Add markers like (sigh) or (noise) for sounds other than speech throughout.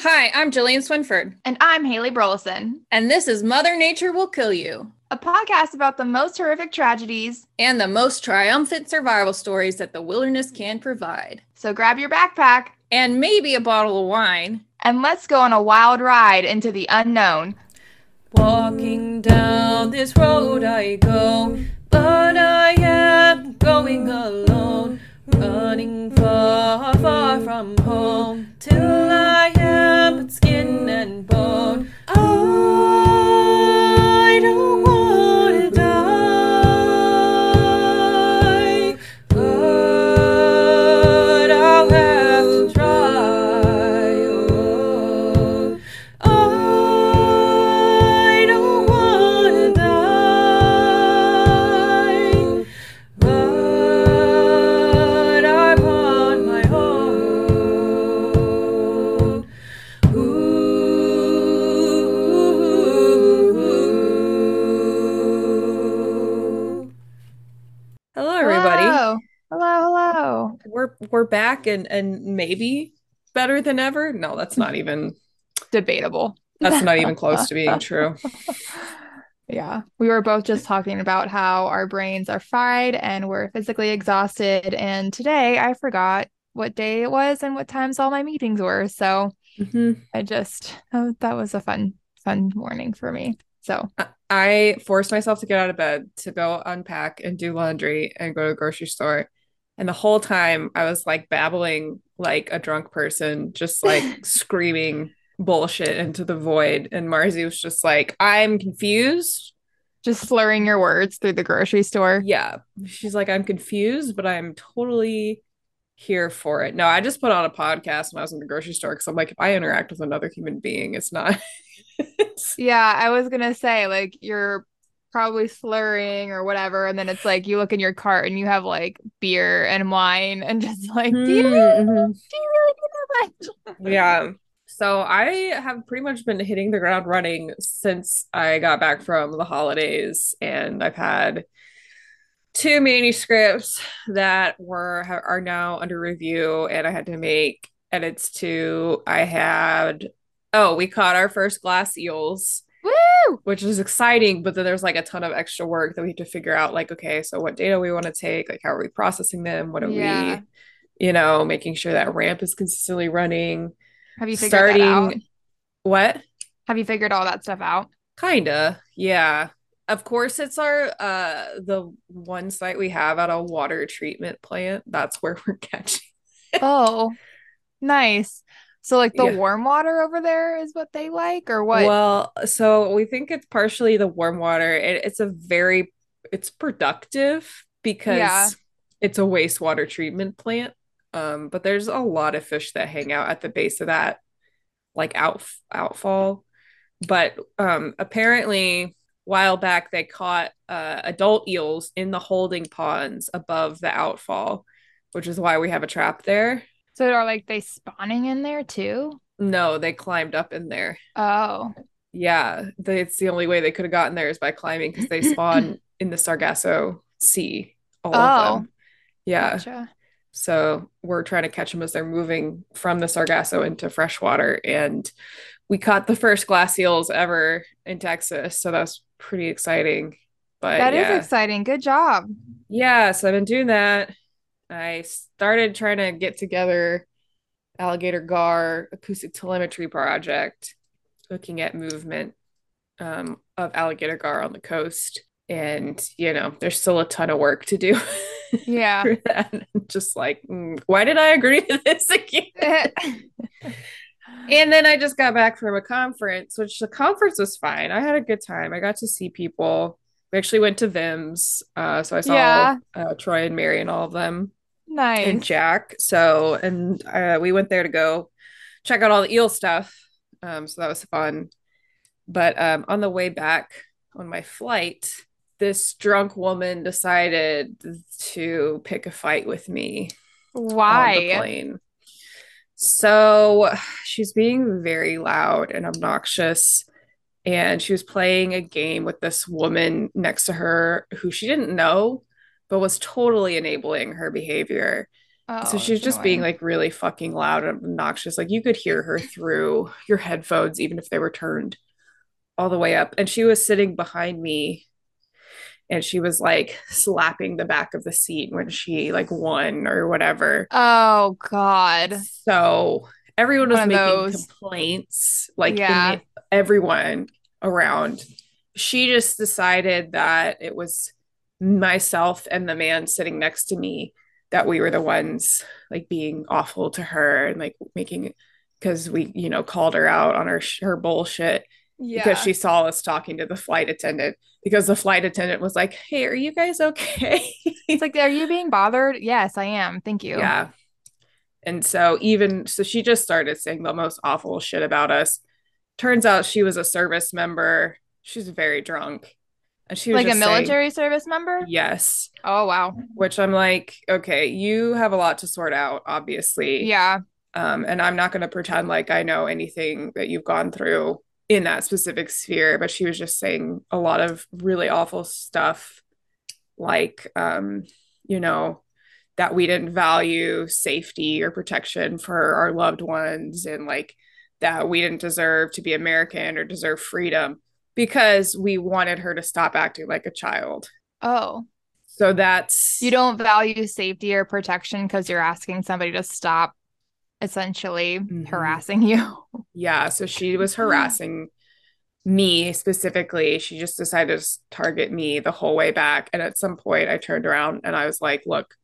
Hi, I'm Jillian Swinford, And I'm Haley Burleson, and this is Mother Nature Will Kill You, a podcast about the most horrific tragedies. and the most triumphant survival stories that the wilderness can provide. So grab your backpack And maybe a bottle of wine. and let's go on a wild ride into the unknown. Walking down this road I go, but I am going alone. Running far, far from home, till I am but skin and bone. I We're we're back and and maybe better than ever. No, that's not even Debatable. that's not even close to being true. (laughs) Yeah, we were both just talking about how our brains are fried and we're physically exhausted. And today I forgot what day it was and what times all my meetings were. So Mhm. I just, oh, that was a fun, fun morning for me. So I forced myself to get out of bed to go unpack and do laundry and go to the grocery store. And the whole time I was like babbling like a drunk person, just like (laughs) screaming bullshit into the void. And Marzi was just like, I'm confused. just slurring your words through the grocery store. Yeah. She's like, I'm confused, but I'm totally here for it. No, I just put on a podcast when I was in the grocery store because I'm like, if I interact with another human being, it's not. (laughs) Yeah, I was gonna say like you're probably slurring or whatever, and then it's like you look in your cart and you have like beer and wine and just like, do you really, mm-hmm, mm-hmm. do you really need that much? Yeah. So I have pretty much been hitting the ground running since I got back from the holidays, and I've had two manuscripts that were are now under review, and I had to make edits to. I had oh, we caught our first glass eels, Woo! which is exciting, but then there's like a ton of extra work that we have to figure out. Like, okay, so what data we want to take? Like, how are we processing them? What are Yeah. we, you know, making sure that ramp is consistently running Have you figured that out? starting what Have you figured all that stuff out? kinda yeah of course it's our uh the one site we have at a water treatment plant that's where we're (laughs) catching Oh, nice. So like the Yeah. warm water over there is what they like, or what? well so we think it's partially the warm water it, it's a very it's productive because Yeah. it's a wastewater treatment plant um but there's a lot of fish that hang out at the base of that like out outfall but um apparently while back they caught uh, adult eels in the holding ponds above the outfall which is why we have a trap there So are like they spawning in there too? no they climbed up in there Oh, yeah they, it's the only way they could have gotten there is by climbing because they spawn (clears throat) in the sargasso sea all of Oh. them yeah gotcha. So we're trying to catch them as they're moving from the Sargasso into freshwater. And we caught the first glass eels ever in Texas. So that's pretty exciting. But That is yeah. exciting. Good job. Yeah, so I've been doing that. I started trying to get together Alligator Gar acoustic telemetry project, looking at movement um, of alligator gar on the coast. And, you know, there's still a ton of work to do. (laughs) Yeah. Just like, mm, why did I agree to this again? (laughs) And then I just got back from a conference, which the conference was fine. I had a good time. I got to see people. We actually went to VIMS. Uh, so I saw Yeah. uh, Troy and Mary and all of them Nice. and Jack. So, and uh, we went there to go check out all the eel stuff. Um, so that was fun. But um, on the way back on my flight, this drunk woman decided to pick a fight with me Why? plane. So she's being very loud and obnoxious. And she was playing a game with this woman next to her who she didn't know, but was totally enabling her behavior. Oh, so she was that's just being like really fucking loud and obnoxious. Like you could hear her through your headphones, even if they were turned all the way up. And she was sitting behind me and she was like slapping the back of the seat when she like won or whatever. Oh God. So everyone was One making complaints, like Yeah. everyone around. She just decided that it was myself and the man sitting next to me that we were the ones like being awful to her and like making because we, you know, called her out on her her bullshit Yeah. because she saw us talking to the flight attendant because the flight attendant was like, "Hey, are you guys okay?" It's like, are you being bothered? Yes, I am. Thank you. Yeah. And so even so she just started saying the most awful shit about us. Turns out she was a service member. She's very drunk. And she was Like a just saying, military service member? yes, Oh wow. which I'm like, okay, you have a lot to sort out, obviously. Yeah. Um, and I'm not going to pretend like I know anything that you've gone through in that specific sphere, but she was just saying a lot of really awful stuff, like, um, you know, that we didn't value safety or protection for our loved ones, and like that we didn't deserve to be American or deserve freedom because we wanted her to stop acting like a child. Oh. So that's You don't value safety or protection because you're asking somebody to stop essentially Mhm. harassing you. Yeah, so she (laughs) was harassing me specifically. She just decided to target me the whole way back. And at some point, I turned around and I was like, look,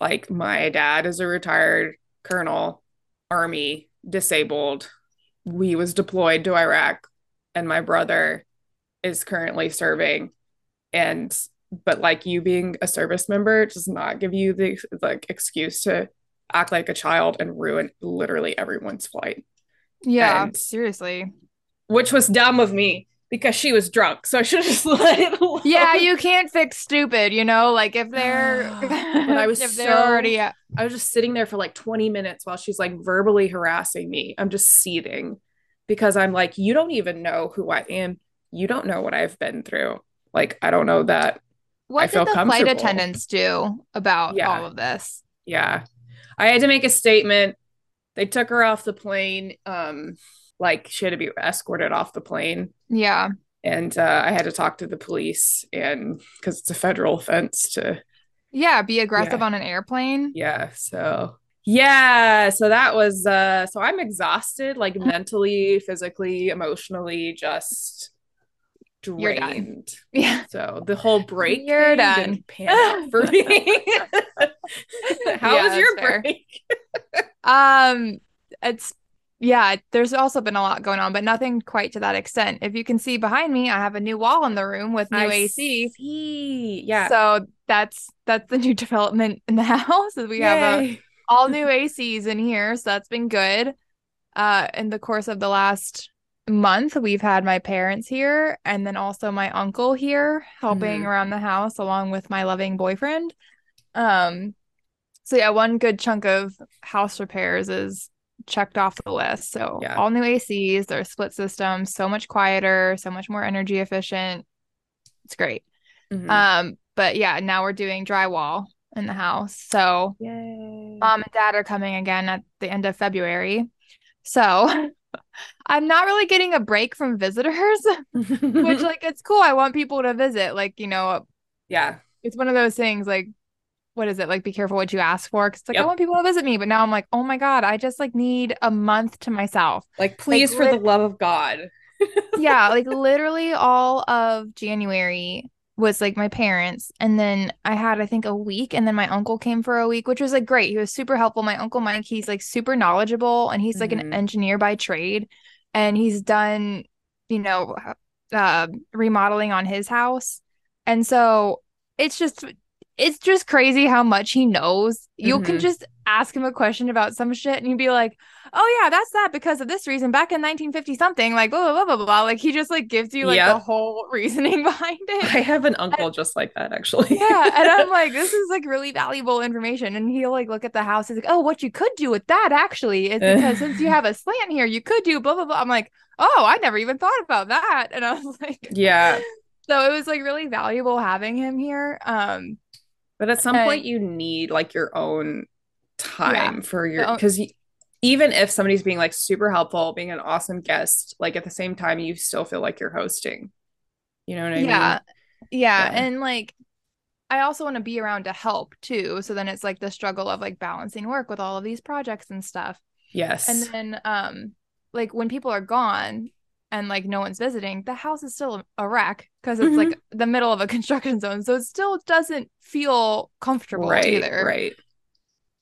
like my dad is a retired colonel, army, disabled. We was deployed to Iraq, and my brother is currently serving. And but like you being a service member does not give you the like excuse to act like a child and ruin literally everyone's flight Yeah, And- seriously. which was dumb of me because she was drunk. So I should have just (laughs) let it alone. Yeah, you can't fix stupid, you know, like if they're (sighs) I (laughs) was if they're already uh, I was just sitting there for like 20 minutes while she's like verbally harassing me. I'm just seething because I'm like, you don't even know who I am. You don't know what I've been through. Like, I don't know that. what I did the flight attendants do about Yeah. all of this? Yeah. I had to make a statement. They took her off the plane. Um, like she had to be escorted off the plane. Yeah. And uh, I had to talk to the police and because it's a federal offense to Yeah, be aggressive Yeah. on an airplane. yeah so yeah so that was uh so i'm exhausted like mentally physically emotionally just drained Yeah. so the whole break You're done. (laughs) for me (laughs) how Yeah, was your break (laughs) Um, it's yeah, there's also been a lot going on, but nothing quite to that extent. If you can see behind me, I have a new wall in the room with new I AC. see. yeah So that's that's the new development in the house. We have a Yay. All new ACs in here, so that's been good. Uh, in the course of the last month, we've had my parents here and then also my uncle here helping Mhm. around the house along with my loving boyfriend. Um, so yeah, one good chunk of house repairs is checked off the list. So Yeah. all new ACs, they're split system, so much quieter, so much more energy efficient. It's great. Mhm. Um, but yeah, now we're doing drywall in the house. So Yay. mom and dad are coming again at the end of February. So (laughs) I'm not really getting a break from visitors, (laughs) which like it's cool. I want people to visit. Like, you know, yeah it's one of those things like what is it? Like be careful what you ask for. Cause it's like I want people to visit me. But now I'm like, oh my God, I just like need a month to myself. like please for the love of god (laughs) yeah, like literally all of January was like my parents. And then I had, I think, a week. And then my uncle came for a week, which was like great. He was super helpful. My uncle Mike, he's like super knowledgeable and he's like an Mhm. engineer by trade. And he's done, you know, uh, remodeling on his house. And so it's just, it's just crazy how much he knows. You can Mhm. just ask him a question about some shit and you'd be like, oh yeah, that's that because of this reason back in 1950 something, like blah blah blah blah blah. Like he just like gives you like the whole (laughs) reasoning behind it. i have an uncle just like that actually yeah, and I'm (laughs) like, this is like really valuable information. And he'll like look at the house. He's like, oh, what you could do with that actually is because since you have a slant here, you could do blah blah blah. I'm like, oh, I never even thought about that. And I was (laughs) like, yeah so it was like really valuable having him here. Um, But at some And- point, you need like your own time Yeah. for your because even if somebody's being like super helpful, being an awesome guest, like at the same time, you still feel like you're hosting. You know what I yeah. Yeah. Yeah. And like I also want to be around to help too. So then it's like the struggle of like balancing work with all of these projects and stuff. Yes. And then um like when people are gone and like no one's visiting, the house is still a wreck because it's mm-hmm. like the middle of a (laughs) construction zone. So it still doesn't feel comfortable right. either. Right.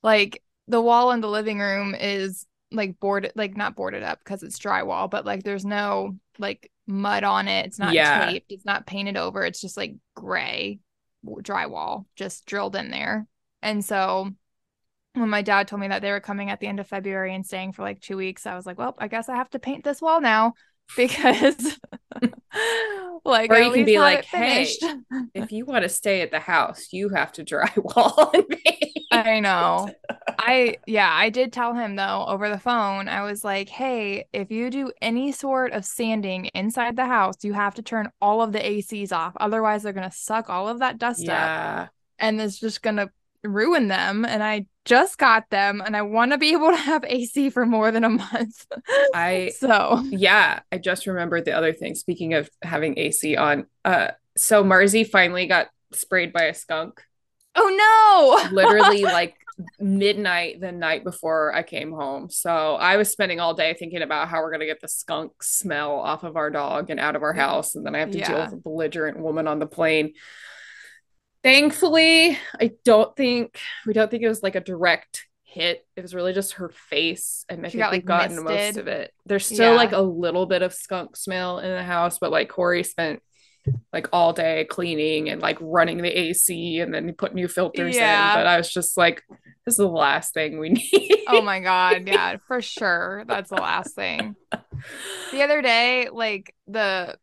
Like the wall in the living room is like boarded like not boarded up because it's drywall, but like there's no like mud on it. It's not Yeah. taped, it's not painted over. It's just like gray drywall just drilled in there. And so when my dad told me that they were coming at the end of February and staying for like two weeks, I was like, well, I guess I have to paint this wall now because (laughs) like Or you can be like, "Hey. (laughs) If you want to stay at the house, you have to drywall (laughs) and. I know. I yeah, I did tell him though over the phone. I was like, "Hey, if you do any sort of sanding inside the house, you have to turn all of the ACs off. Otherwise, they're going to suck all of that dust up and it's just going to ruin them." And I just got them and I want to be able to have AC for more than a month. I (laughs) so, yeah, I just remembered the other thing. Speaking of having AC on, uh, so Marzi finally got sprayed by a skunk. oh no. (laughs) Literally like midnight the night before I came home. So I was spending all day thinking about how we're gonna get the skunk smell off of our dog and out of our house, and then I have to deal with a belligerent woman on the plane. Thankfully, I don't think we don't think it was like a direct hit. It was really just her face, and I She think got, we've like, gotten most of it. There's still Yeah. like a little bit of skunk smell in the house, but like Corey spent like all day cleaning and like running the AC and then he put new filters Yeah. in. But I was just like, this is the last thing we (laughs) need. Oh my god, yeah, for sure. That's the last thing. The other day, like the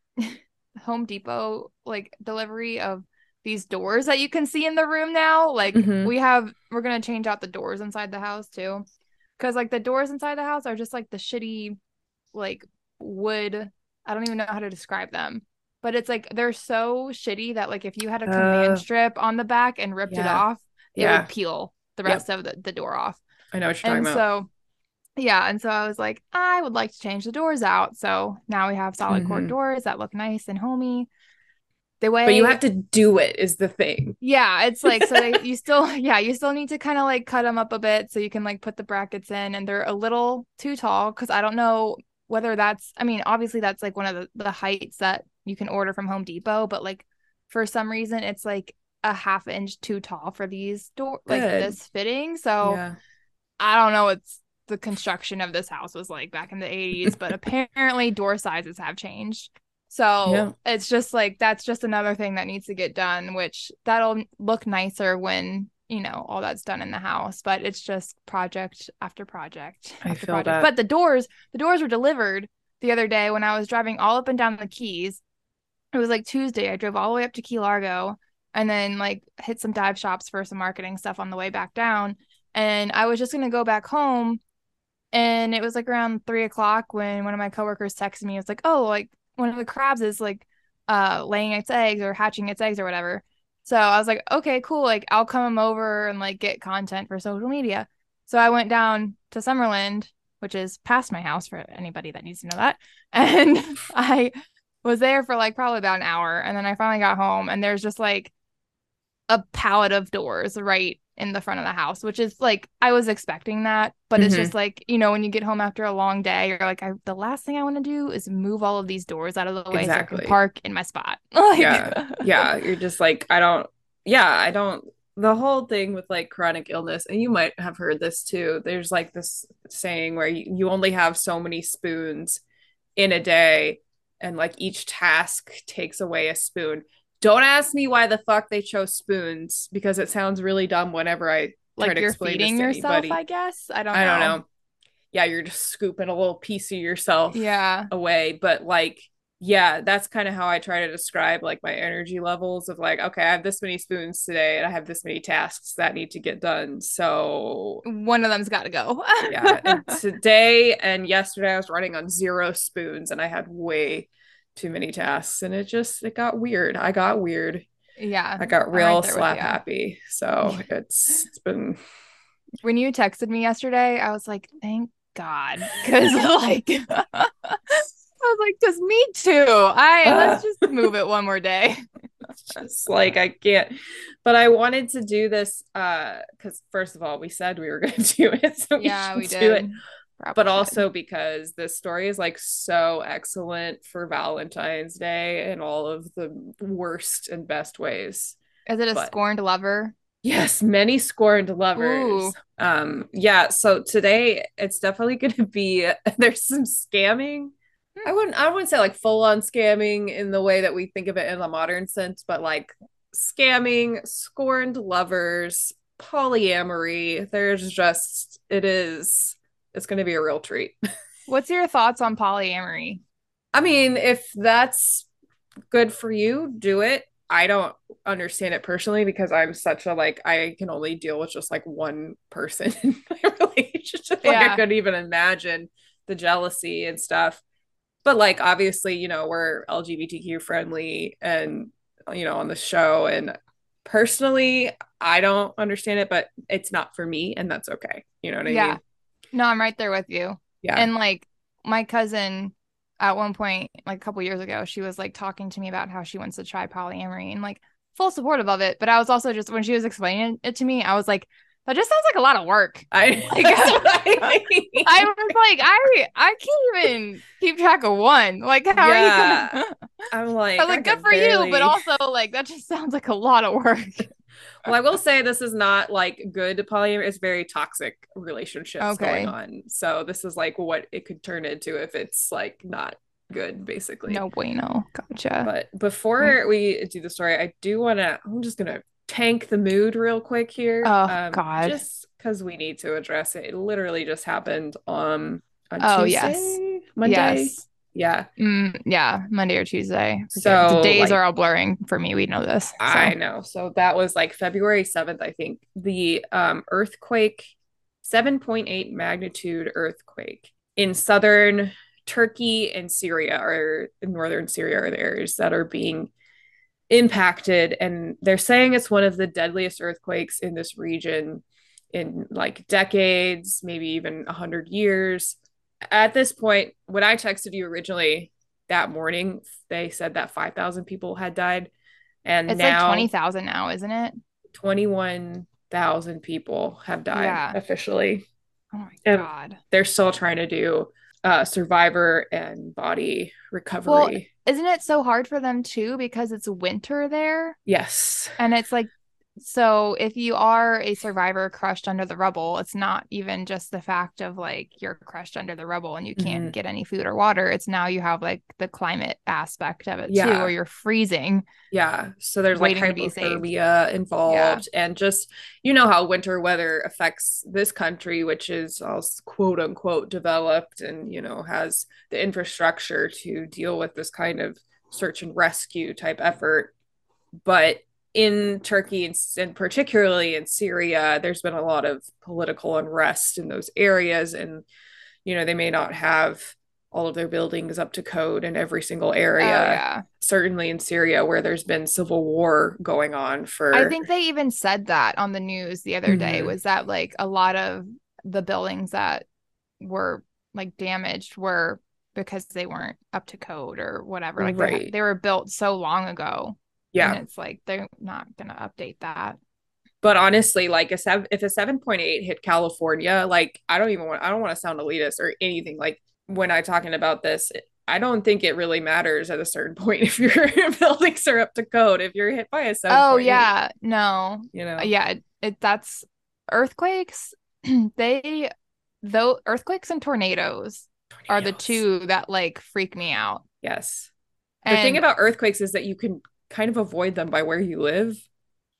Home Depot like delivery of these doors that you can see in the room now, like Mhm. we have we're going to change out the doors inside the house too. Cuz like the doors inside the house are just like the shitty like wood, I don't even know how to describe them. But it's like they're so shitty that like if you had a command Uh, strip on the back and ripped it yeah. off, it Yeah. would peel the Yep. rest of the, the door off I know what you're talking and about. so yeah and so i was like i would like to change the doors out so now we have solid core Mhm. doors that look nice and homey the way but you have to do it is the thing. yeah it's like so they, you (laughs) still yeah you still need to kind of like cut them up a bit so you can like put the brackets in and they're a little too tall because i don't know whether that's i mean obviously that's like one of the, the heights that you can order from home depot but like for some reason it's like a half inch too tall for these door like this fitting so yeah. I don't know what the construction of this house was like back in the 80s, but apparently door sizes have changed. So Yeah. it's just like that's just another thing that needs to get done, which that'll look nicer when you know all that's done in the house. But it's just project after project I after feel project. that. But the doors, the doors were delivered the other day when I was driving all up and down the Keys. It was like Tuesday. I drove all the way up to Key Largo and then like hit some dive shops for some marketing stuff on the way back down. And I was just gonna go back home, and it was like around three o'clock when one of my coworkers texted me. It was like, "Oh, like one of the crabs is like uh laying its eggs or hatching its eggs or whatever." So I was like, "Okay, cool. Like I'll come over and like get content for social media." So I went down to Summerland, which is past my house for anybody that needs to know that, (laughs) and I was there for like probably about an hour, and then I finally got home, and there's just like a pallet of doors right in the front of the house, which is like I was expecting that, but it's Mhm. just like you know when you get home after a long day, you're like, I, the last thing I want to do is move all of these doors out of the way so I Exactly. can park in my spot. (laughs) Like- Yeah. (laughs) yeah you're just like i don't yeah i don't the whole thing with like chronic illness and you might have heard this too there's like this saying where you, you only have so many spoons in a day and like each task takes away a spoon don't ask me why the fuck they chose spoons because it sounds really dumb whenever i try like to you're explain this feeding to yourself, anybody. I guess. I don't. i don't know yeah you're just scooping a little piece of yourself Yeah. away but like yeah that's kind of how i try to describe like my energy levels of like okay i have this many spoons today and i have this many tasks that need to get done so One of them's got to go. yeah and (laughs) today and yesterday i was running on zero spoons and i had way too many tasks and it just it got weird i got weird yeah. i got real right slap happy so (laughs) it's it's been when you texted me yesterday, I was like, thank God. (laughs) Cause like (laughs) I was like, just me too. I let's just move it one more day. just like I can't. But I wanted to do this uh because first of all, we said we were gonna do it. So we yeah, we should did. do it. Probably But also because this story is like so excellent for Valentine's Day in all of the worst and best ways. is it a but- scorned lover? Yes, many scorned lovers. Ooh. Um, yeah, so today it's definitely (laughs) gonna be there's some scamming. I wouldn't I wouldn't say like full on scamming in the way that we think of it in the modern sense, but like scamming, scorned lovers, polyamory. There's just it is it's gonna be a real treat. (laughs) What's your thoughts on polyamory? I mean, if that's good for you, do it. I don't understand it personally because I'm such a like I can only deal with just like one person (laughs) in my relationship. Like Yeah. I couldn't even imagine the jealousy and stuff. But like obviously, you know, we're LGBTQ friendly and you know, on the show and personally, I don't understand it, but it's not for me and that's okay. You know what I Yeah. mean? No, I'm right there with you. Yeah. And like my cousin at one point, like a couple years ago, she was like talking to me about how she wants to try polyamory and like full supportive of it. But I was also just when she was explaining it to me, I was like, that just sounds like a lot of work. I, Like, (laughs) I was like, I I can't even keep track of one. Like, how are you gonna I'm like, I was like, I good for you, but also like that just sounds like a lot of work. Well, I will say this is not like good polyamory. It's very toxic relationships Okay. going on. So this is like what it could turn into if it's like not good, basically. No bueno. Gotcha. But before we do the story, I do want to. I'm just gonna tank the mood real quick here. Oh, God. Just because we need to address it. It literally just happened um, on Oh, Tuesday, yes. Monday. Yes. Yeah, Mm, yeah, Monday or Tuesday. So, the days like- are all blurring for me. We know this. so. I know. So that was like February 7th, I think. The um, earthquake, 7.8 magnitude earthquake in southern Turkey and Syria, or in northern Syria, are the areas that are being impacted. And they're saying it's one of the deadliest earthquakes in this region in like decades, maybe even 100 years. At this point, when I texted you originally that morning, they said that 5,000 people had died. And It's now like 20,000 now, isn't it? 21,000 people have died Yeah. officially. Oh my And- God. They're still trying to do uh, survivor and body recovery. Well, Isn't it so hard for them too because it's winter there? yes. And it's like, so if you are a survivor crushed under the rubble, it's not even just the fact of like you're crushed under the rubble and you can't Mhm. get any food or water. It's now you have like the climate aspect of it too, or you're freezing. Yeah. So there's like Waiting to be saved. hypothermia involved and just, you know, how winter weather affects this country, which is all quote unquote developed and, you know, has the infrastructure to deal with this kind of search and rescue type effort. But in Turkey and, and particularly in Syria, there's been a lot of political unrest in those areas. And, you know, they may not have all of their buildings up to code in every single Oh, area yeah. certainly in Syria where there's been civil war going on for I think they even said that on the news the other day Mhm. was that like a lot of the buildings that were like damaged were because they weren't up to code or whatever. Like they, they were built so long ago. Yeah And it's like they're not gonna update that. but honestly like a seven if a 7.8 hit California like I don't even want I don't want to sound elitist or anything like when I'm talking about this I don't think it really matters at a certain (laughs) point if your (laughs) buildings are up to code if you're hit by a 7.8 Oh yeah, no. you know yeah, it, it that's earthquakes. (clears throat) they though earthquakes and tornadoes are the two that like freak me out. yes the thing about earthquakes is that you can kind of avoid them by where you live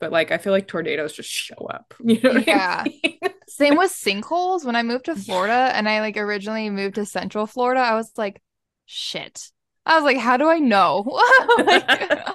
but like I feel like tornadoes just show up (laughs) you know Yeah. I mean? (laughs) Same with sinkholes. When I moved to Florida and I like originally moved to Central Florida, I was like, shit. I was like, how do I know? (laughs) Like-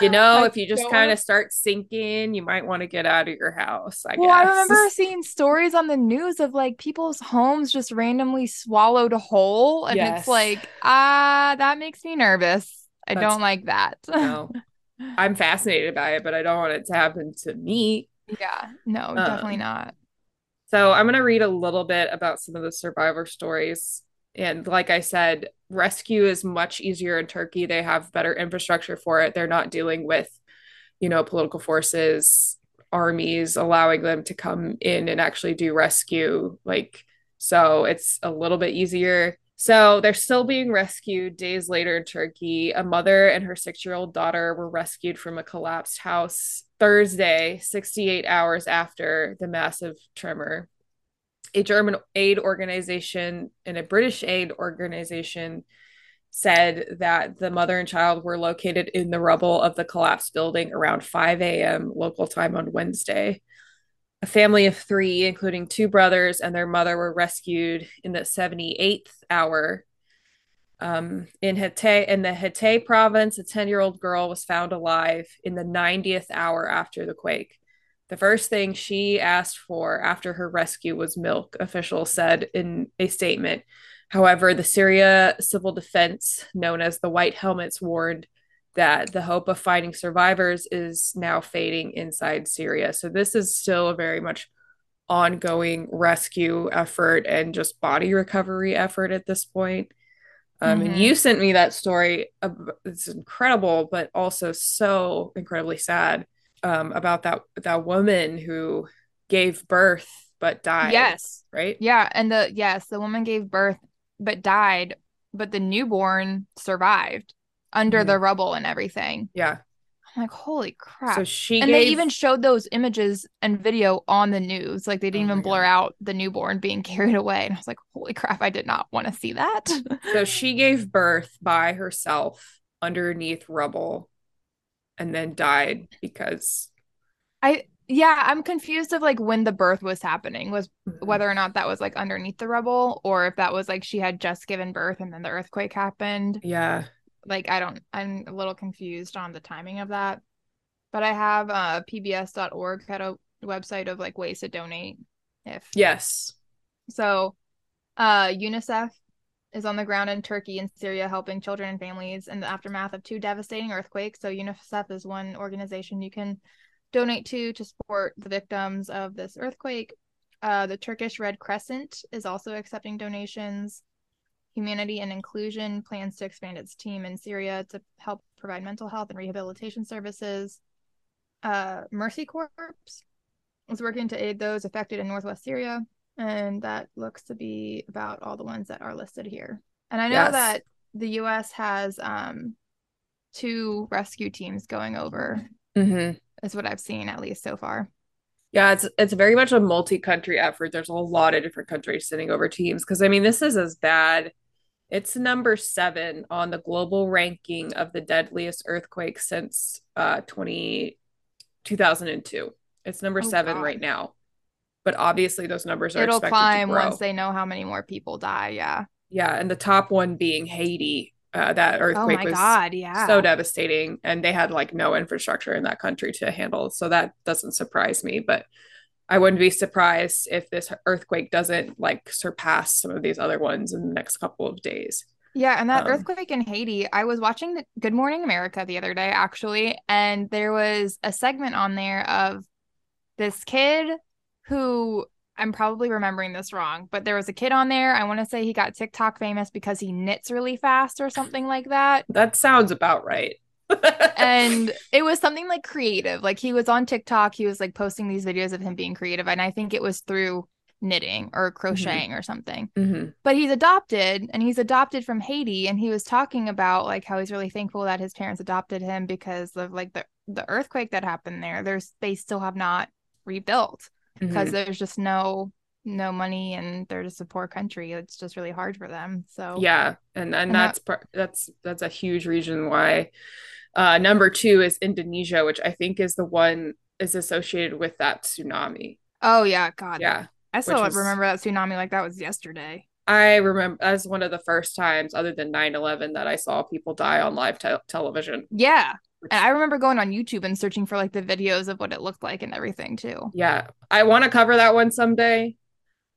You know, if you just kind of start sinking, you might want to get out of your house. I well, I remember seeing stories on the news of like people's homes just randomly swallowed whole. And Yes. it's like, ah, that makes me nervous. I That's- don't like that. (laughs) no, I'm fascinated by it, but I don't want it to happen to me. yeah, no, definitely Um, not. So I'm going to read a little bit about some of the survivor stories. And like I said, rescue is much easier in Turkey. They have better infrastructure for it. They're not dealing with, you know, political forces, armies allowing them to come in and actually do rescue. Like, so it's a little bit easier. So they're still being rescued days later in Turkey. A mother and her six year old daughter were rescued from a collapsed house Thursday, 68 hours after the massive tremor. A German aid organization and a British aid organization said that the mother and child were located in the rubble of the collapsed building around 5 a.m. local time on Wednesday. A family of three, including two brothers and their mother, were rescued in the 78th hour. Um, in Hatay, in the Hatay province, a 10 year old girl was found alive in the 90th hour after the quake. The first thing she asked for after her rescue was milk, officials said in a statement. However, the Syria Civil Defense, known as the White Helmets, warned that the hope of finding survivors is now fading inside Syria. So this is still a very much ongoing rescue effort and just body recovery effort at this point. Um, mm-hmm. And you sent me that story. It's incredible, but also so incredibly sad um, about that that woman who gave birth but died. Yes. Right. Yeah, and the yes, the woman gave birth but died, but the newborn survived under mm-hmm. the rubble and everything. Yeah. I'm like, holy crap. So she And gave... they even showed those images and video on the news. Like they didn't oh even blur God. out the newborn being (laughs) carried away. And I was like, holy crap, I did not want to see that. so she gave birth by herself underneath rubble and then died because I yeah, I'm confused of like when the birth was happening, was mm-hmm. whether or not that was like underneath the rubble or if that was like she had just given birth and then the earthquake happened. Yeah like I don't I'm a little confused on the timing of that. But I have uh pbs.org had a website of like ways to donate if Yes. So uh UNICEF is on the ground in Turkey and Syria helping children and families in the aftermath of two devastating earthquakes. So UNICEF is one organization you can donate to to support the victims of this earthquake. Uh, the Turkish Red Crescent is also accepting donations. Humanity and Inclusion plans to expand its team in Syria to help provide mental health and rehabilitation services. Uh, Mercy Corps is working to aid those affected in northwest Syria, and that looks to be about all the ones that are listed here. And I know yes. that the U.S. has um, two rescue teams going over. Mm-hmm. Is what I've seen at least so far. Yeah, it's it's very much a multi-country effort. There's a lot of different countries sending over teams because I mean this is as bad it's number seven on the global ranking of the deadliest earthquake since uh 20, 2002. It's number oh, seven God. right now. But obviously those numbers are It'll climb once they know how many more people die. Yeah. Yeah. And the top one being Haiti. Uh, that earthquake oh was God, yeah. so devastating. And they had like no infrastructure in that country to handle. So that doesn't surprise me. But I wouldn't be surprised if this earthquake doesn't like surpass some of these other ones in the next couple of days. Yeah, and that um, earthquake in Haiti, I was watching the Good Morning America the other day actually, and there was a segment on there of this kid who I'm probably remembering this wrong, but there was a kid on there. I want to say he got TikTok famous because he knits really fast or something like that. That sounds about right and it was something like creative. Like he was on TikTok, he was like posting these videos of him being creative. And I think it was through knitting or crocheting mm-hmm. or something. Mm-hmm. But he's adopted and he's adopted from Haiti. And he was talking about like how he's really thankful that his parents adopted him because of like the, the earthquake that happened there. There's they still have not rebuilt because mm-hmm. there's just no no money and they're just a poor country it's just really hard for them so yeah and and, and that's that, that's that's a huge reason why uh, number two is Indonesia, which I think is the one is associated with that tsunami. Oh yeah, God. Yeah. I still was, remember that tsunami like that was yesterday. I remember as one of the first times, other than 9 11, that I saw people die on live te- television. Yeah. Which... And I remember going on YouTube and searching for like the videos of what it looked like and everything too. Yeah. I want to cover that one someday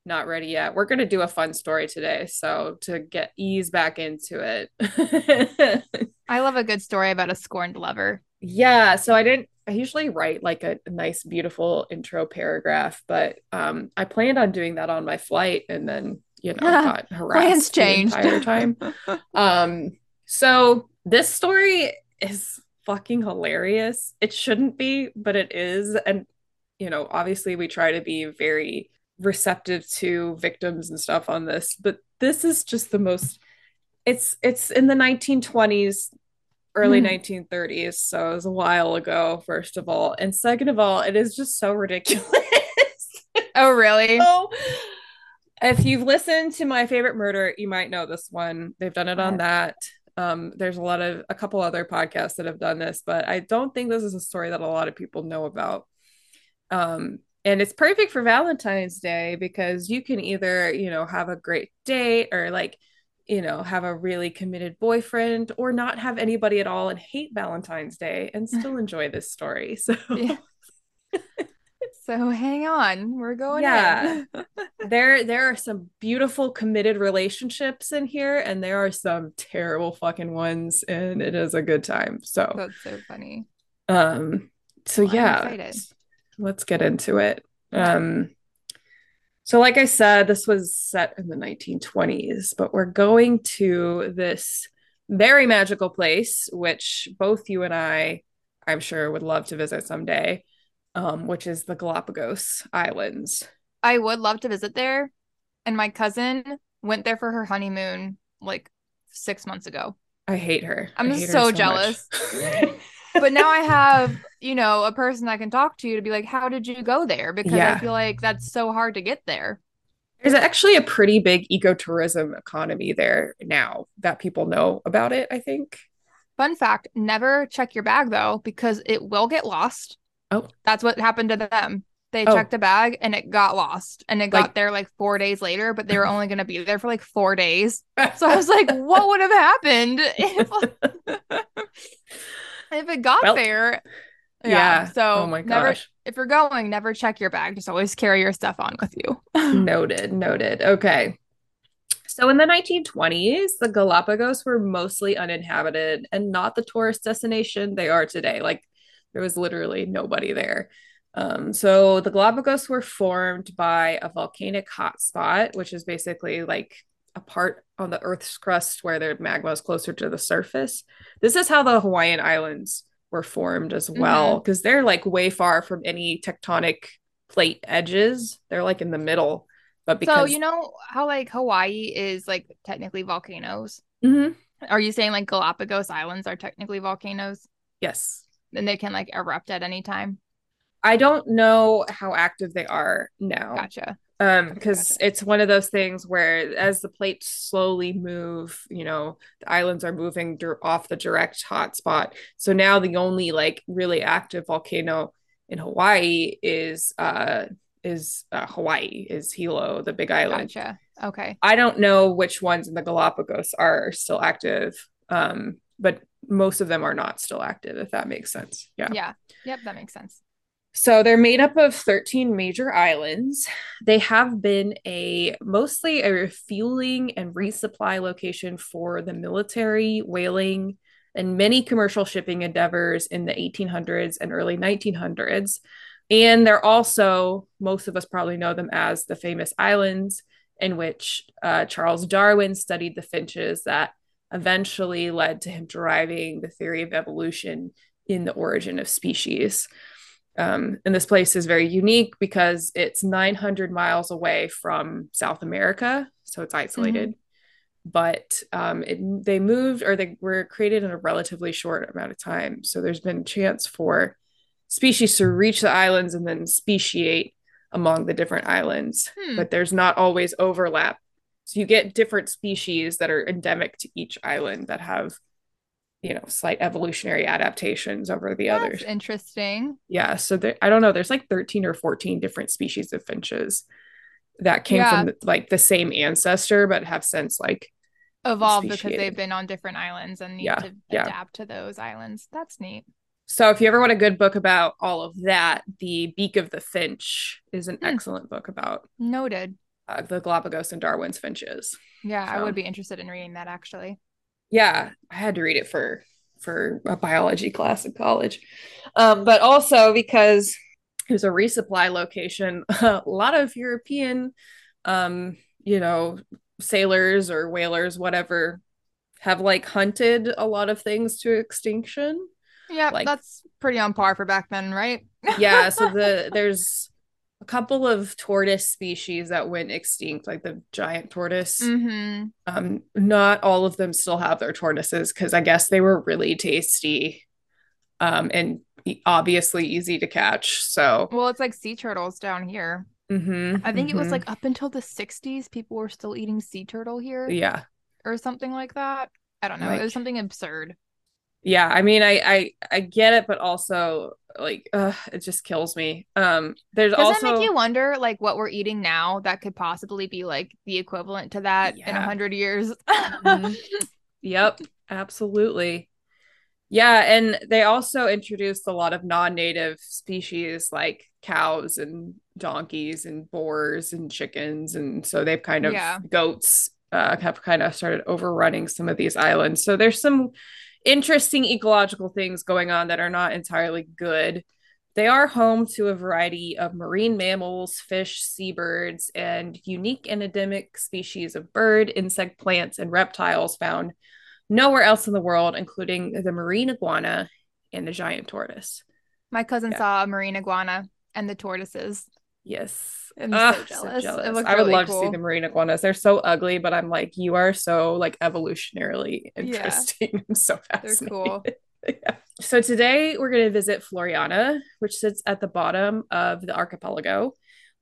not ready yet. We're gonna do a fun story today, so to get ease back into it. (laughs) I love a good story about a scorned lover. Yeah, so I didn't I usually write like a, nice, beautiful intro paragraph, but um, I planned on doing that on my flight, and then you know (laughs) got Plans harassed the changed. entire time. (laughs) Um, so this story is fucking hilarious. It shouldn't be, but it is. And, you know, obviously we try to be very receptive to victims and stuff on this, but this is just the most it's it's in the 1920s, early Hmm. 1930s, so it was a while ago, first of all. And second of all, it is just so ridiculous. (laughs) oh, really? So, if you've listened to my favorite murder, you might know this one. They've done it on that. Um, there's a lot of a couple other podcasts that have done this, but I don't think this is a story that a lot of people know about. Um, and it's perfect for Valentine's Day because you can either, you know, have a great date or like, you know, have a really committed boyfriend or not have anybody at all and hate Valentine's Day and (laughs) still enjoy this story. (laughs) So Yeah. (laughs) So hang on, we're going Yeah. in. there there are some beautiful committed relationships in here and there are some terrible fucking ones and it is a good time so That's so funny. um so Well, yeah. Let's get into it um so like i said this was set in the 1920s but we're going to this very magical place which both you and i i'm sure would love to visit someday um which is the galapagos islands I would love to visit there. And my cousin went there for her honeymoon like six months ago. I hate her. I'm I her so much. jealous. (laughs) But now I have, you know, a person I can talk to to be like, how did you go there? Because I feel like that's so hard to get there. There's actually a pretty big ecotourism economy there now that people know about it, I think. Fun fact never check your bag though, because it will get lost. Oh. That's what happened to them. They Oh. checked a bag and it got lost. And it got Like- there like four days later, but they were only going to be there for like four days. (laughs) So I was like, what would have happened if, (laughs) if it got Well, there? yeah. So oh my never, gosh. if you're going, never check your bag. Just always carry your stuff on with you. (laughs) Noted, noted. Okay. So in the 1920s, the Galapagos were mostly uninhabited and not the tourist destination they are today. Like there was literally nobody there. Um, so the Galapagos were formed by a volcanic hotspot, which is basically like a part on the Earth's crust where the magma is closer to the surface. This is how the Hawaiian Islands were formed as well, because they're like way far from any tectonic plate edges. They're like in the middle. But because So you know how like Hawaii is like technically volcanoes? Mhm. Are you saying like Galapagos Islands are technically volcanoes? yes. and they can like erupt at any time. I don't know how active they are now. Gotcha. Um, because Gotcha. it's one of those things where as the plates slowly move, you know, the islands are moving off the direct hotspot. So now the only like really active volcano in Hawaii is uh is uh, Hawaii is Hilo, the big island. Gotcha. Okay. I don't know which ones in the Galapagos are still active. Um, but most of them are not still active, if that makes sense. Yeah. Yeah. Yep. That makes sense. So they're made up of 13 major islands. They have been a mostly a refueling and resupply location for the military, whaling, and many commercial shipping endeavors in the 1800s and early 1900s. And they're also, most of us probably know them as the famous islands in which uh, Charles Darwin studied the finches that eventually led to him deriving the theory of evolution in the origin of species. Um, and this place is very unique because it's 900 miles away from South America, so it's isolated. But um, it, they moved or they were created in a relatively short amount of time. So there's been chance for species to reach the islands and then speciate among the different islands, Hmm. but there's not always overlap. So you get different species that are endemic to each island that have, you know, slight evolutionary adaptations over the That's others. interesting. Yeah, so there, I don't know. There's like 13 or 14 different species of finches that came Yeah. from like the same ancestor, but have since like Evolved because they've been on different islands and need Yeah, to yeah. adapt to those islands. That's neat. So if you ever want a good book about all of that, The Beak of the Finch is an Hmm. excellent book about Noted. uh, the Galapagos and Darwin's finches. Yeah, I would be interested in reading that actually. Yeah, I had to read it for for a biology class in college. Um, but also because it was a resupply location, (laughs) a lot of European, um, you know, sailors or whalers, whatever, have like hunted a lot of things to extinction. Yeah, Like- that's pretty on par for back then, right? Yeah, so (laughs) the there's a couple of tortoise species that went extinct, like the giant tortoise. hmm Um, not all of them still have their tortoises because I guess they were really tasty, um, and e- obviously easy to catch. So, Well, it's like sea turtles down here. mhm, I think it was mhm. like up until the 60s, people were still eating sea turtle here yeah, or something like that. I don't know. it was something absurd. Yeah. I mean, I I I get it, but also like, uh, it just kills me. Um, there's Doesn't also it make you wonder, like, what we're eating now that could possibly be like the equivalent to that in a hundred years? (laughs) Mhm. Yep, absolutely. Yeah, and they also introduced a lot of non-native species like cows and donkeys and boars and chickens, and so they've kind of Yeah. goats uh, have kind of started overrunning some of these islands. So there's some interesting ecological things going on that are not entirely good. They are home to a variety of marine mammals, fish, seabirds, and unique and endemic species of bird, insect, plants, and reptiles found nowhere else in the world, including the marine iguana and the giant tortoise. My cousin Yeah. saw a marine iguana and the tortoises. Yes. I'm Ugh, so jealous. It looked I would really love to see the marine iguanas. They're so ugly, but I'm like, you are so like evolutionarily Yeah. interesting. (laughs) I'm so They're cool. (laughs) yeah. So today we're going to visit Floreana, which sits at the bottom of the archipelago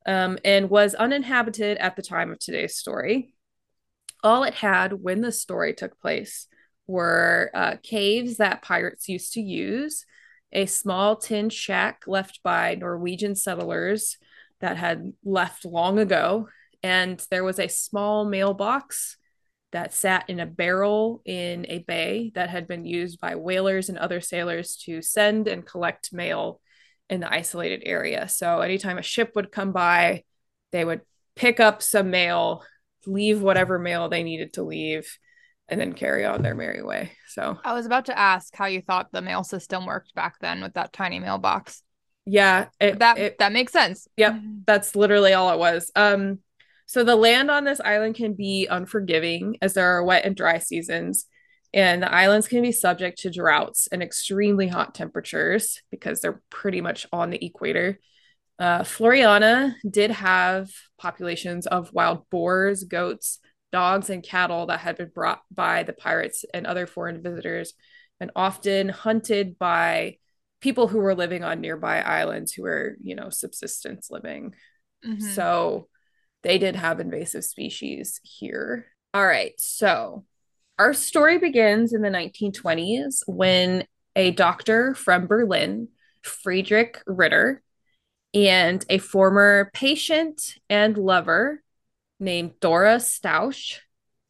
um, and was uninhabited at the time of today's story. All it had when the story took place were uh, caves that pirates used to use, a small tin shack left by Norwegian settlers that had left long ago, and there was a small mailbox that sat in a barrel in a bay that had been used by whalers and other sailors to send and collect mail in the isolated area. So anytime a ship would come by, they would pick up some mail, leave whatever mail they needed to leave, and then carry on their merry way. So I was about to ask how you thought the mail system worked back then with that tiny mailbox. Yeah, it, That it- that makes sense. Yep. that's literally all it was. Um, so the land on this island can be unforgiving as there are wet and dry seasons, and the islands can be subject to droughts and extremely hot temperatures because they're pretty much on the equator. Uh, Floreana did have populations of wild boars, goats, dogs, and cattle that had been brought by the pirates and other foreign visitors, and often hunted by people who were living on nearby islands who were, you know, subsistence living. Mhm. So they did have invasive species here. All right. So our story begins in the 1920s when a doctor from Berlin, Friedrich Ritter, and a former patient and lover named Dora Strauch,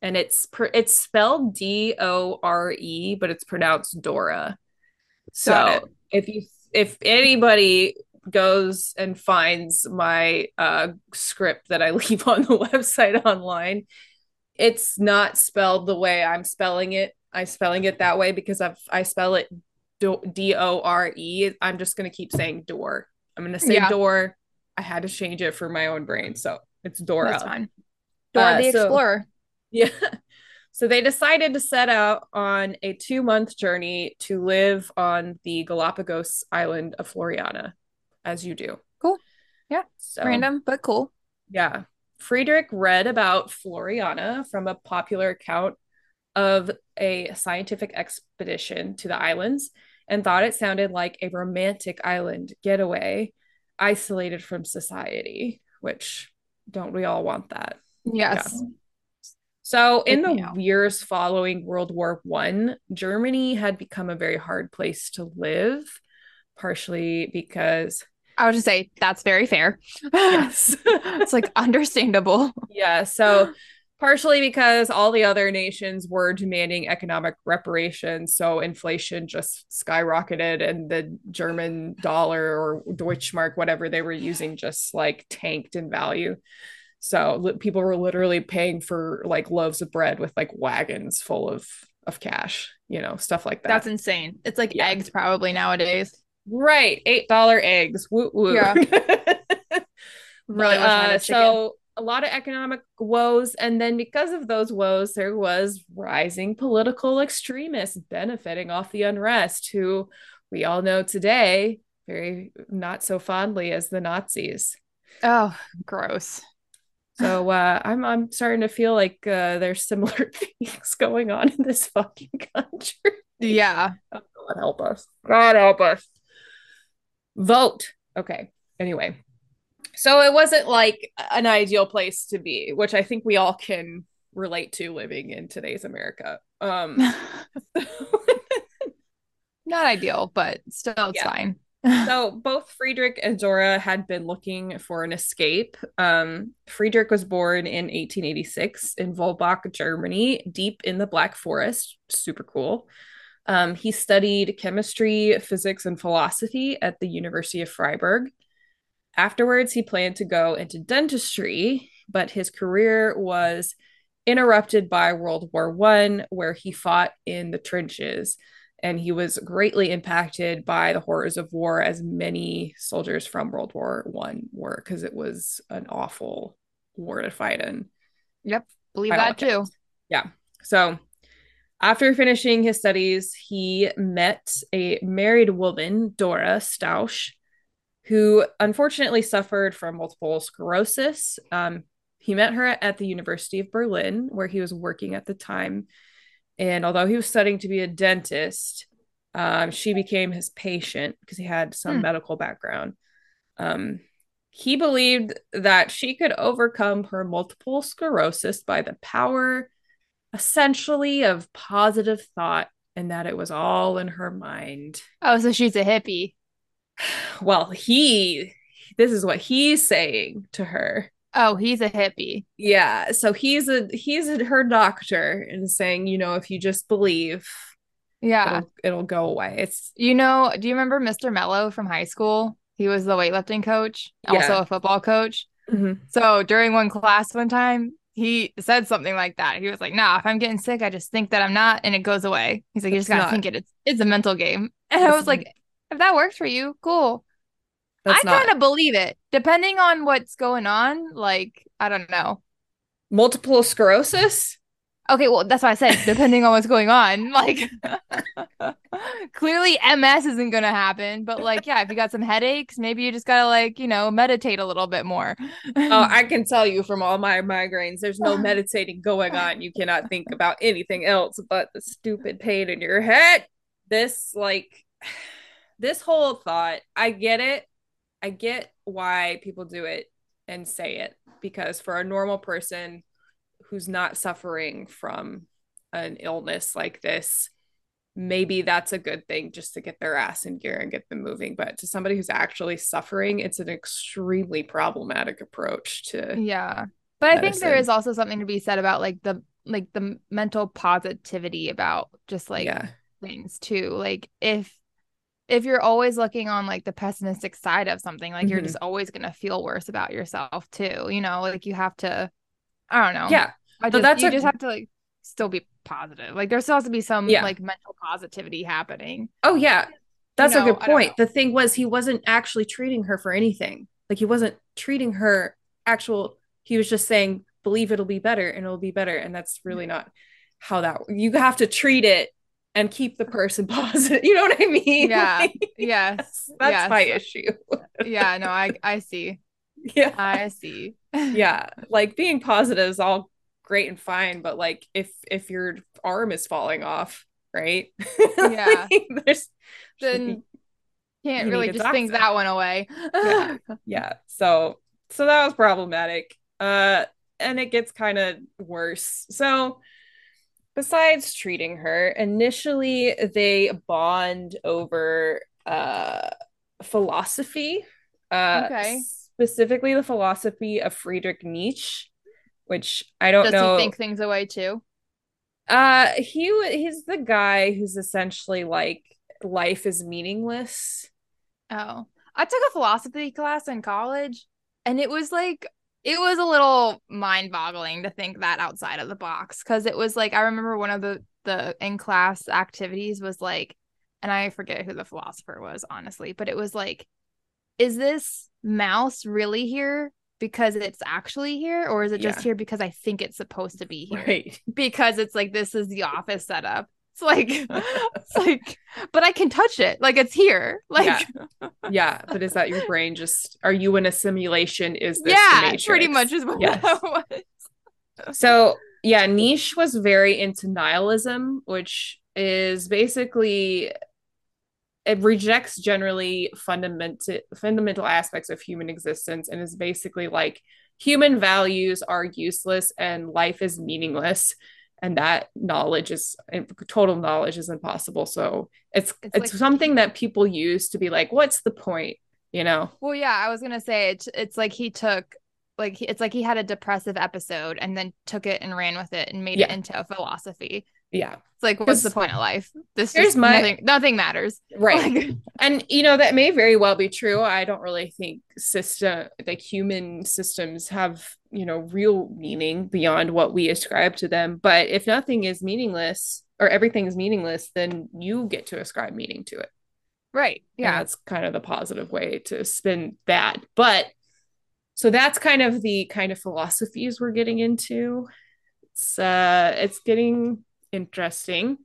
and it's pr- it's spelled D O R E, but it's pronounced Dora. So. If you if anybody goes and finds my uh, script that I (laughs) leave on the website online, it's not spelled the way I'm spelling it. I'm spelling it that way because I've, I spell it D O R E. I'm just going to keep saying door. I'm going to say Yeah. door. I had to change it for my own brain. So it's Dora. That's fine. Dora Uh, the so- Explorer. (laughs) Yeah. So they decided to set out on a two month journey to live on the Galapagos island of Floreana, as you do. Cool. Yeah. So, Random, but cool. Yeah. Friedrich read about Floreana from a popular account of a scientific expedition to the islands and thought it sounded like a romantic island getaway isolated from society, which don't we all want that? Yes. So in the years following World War One, Germany had become a very hard place to live, partially because I would just say that's very fair. yes, (laughs) it's like understandable. yeah. So partially because all the other nations were demanding economic reparations, so inflation just skyrocketed, and the German dollar or Deutschmark, whatever they were using, just like tanked in value. So li- people were literally paying for like loaves of bread with like wagons full of of cash, you know, stuff like that. That's insane. It's like Yeah. eggs probably nowadays. right. Eight dollar eggs. Woo woo. Yeah. (laughs) Really But, wish I had uh, so a lot of economic woes, and then because of those woes, there was rising political extremists benefiting off the unrest, who we all know today very not so fondly as the Nazis. Oh, gross. So uh, I'm I'm starting to feel like uh, there's similar (laughs) things going on in this fucking country. Yeah. God help us. God help us. Vote. Okay. Anyway, so it wasn't like an ideal place to be, which I think we all can relate to living in today's America. Um, (laughs) (laughs) Not ideal, but still it's Yeah. fine. So both Friedrich and Dora had been looking for an escape. Um, Friedrich was born in 1886 in Wolbach, Germany, deep in the Black Forest. Super cool. Um, he studied chemistry, physics, and philosophy at the University of Freiburg. Afterwards, he planned to go into dentistry, but his career was interrupted by World War One, where he fought in the trenches and he was greatly impacted by the horrors of war as many soldiers from world war one were because it was an awful war to fight in Yep. Believe that too. Yeah. So after finishing his studies he met a married woman dora strauch who unfortunately suffered from multiple sclerosis um, he met her at the university of berlin where he was working at the time and although he was studying to be a dentist, um, she became his patient because he had some Hmm. medical background. Um, he believed that she could overcome her multiple sclerosis by the power, essentially, of positive thought, and that it was all in her mind. Oh, so she's a hippie. (sighs) Well, he, this is what he's saying to her. Oh, he's a hippie. Yeah, so he's a he's a, her doctor and saying, you know, if you just believe, Yeah. it'll it'll go away. It's You know, do you remember Mr. Mello from high school? He was the weightlifting coach, also Yeah. a football coach. Mm-hmm. So during one class one time, he said something like that. He was like, "Nah, if I'm getting sick, I just think that I'm not, and it goes away." He's like, "You It's just gotta not. think it. It's it's a mental game." And I was like, "If that works for you, cool." That's I not kind of believe it, depending on what's going on. Like, I don't know. multiple sclerosis. Okay, well, that's why I said depending on what's going on. (laughs) Like, (laughs) clearly MS isn't gonna happen, but like, yeah, if you got some headaches, maybe you just gotta like, you know, meditate a little bit more. Oh, (laughs) I can tell you from all my migraines, there's no meditating going on. You cannot think about anything else but the stupid pain in your head. This like (sighs) this whole thought, I get it. I get why people do it and say it because for a normal person who's not suffering from an illness like this, maybe that's a good thing just to get their ass in gear and get them moving. But to somebody who's actually suffering, it's an extremely problematic approach to Yeah. But I think there is also something to be said about like the like the mental positivity about just like yeah. things too. Like if if you're always looking on like the pessimistic side of something, like you're Mhm. just always gonna feel worse about yourself too. You know, like you have to I don't know. Yeah. I just that's you a- just have to like still be positive. Like there still has to be some Yeah. like mental positivity happening. Oh yeah. That's know, a good point. The thing was he wasn't actually treating her for anything. Like he wasn't treating her actual he was just saying believe it'll be better and it'll be better and that's really not how that you have to treat it and keep the person (laughs) positive. You know what I mean? Yeah. (laughs) Like, Yes. (laughs) that's yes. my issue. Yeah, no, I I see. yeah. I see. yeah. Like being positive is all great and fine, but like if if your arm is falling off, right? Yeah. Like, there's Then can't really just think that one away. Yeah. yeah so so that was problematic uh and it gets kind of worse so besides treating her initially they bond over uh philosophy uh Okay. specifically the philosophy of friedrich nietzsche which i don't Does know he think things away too? uh he he's the guy who's essentially like life is meaningless Oh, I took a philosophy class in college, and it was like it was a little mind-boggling to think that outside of the box because it was like I remember one of the the in class activities was like, and I forget who the philosopher was honestly, but it was like, is this mouse really here because it's actually here, or is it just Yeah. here because I think it's supposed to be here? Right. (laughs) Because it's like this is the office setup. It's like it's like, but I can touch it. Like it's here. Like Yeah, but is that your brain just are you in a simulation? Is this yeah, pretty much is what Yes. (laughs) that was. So yeah, Nietzsche was very into nihilism, which is basically it rejects generally fundamental fundamental aspects of human existence and is basically like human values are useless and life is meaningless and that knowledge is eh, total knowledge is impossible. So it's It's it's, like- something that people use to be like what's the point? You know? Well, yeah, I was gonna say it's it's like he took like it's like he had a depressive episode and then took it and ran with it and made it into a philosophy. Yeah It's like, what's the point of life? This Here's my- nothing nothing matters. right (laughs) Like, and you know that may very well be true i don't really think system like human systems have you know real meaning beyond what we ascribe to them but if nothing is meaningless or everything is meaningless then you get to ascribe meaning to it right. yeah Yeah. that's kind of the positive way to spin that but so that's kind of the kind of philosophies we're getting into it's uh it's getting interesting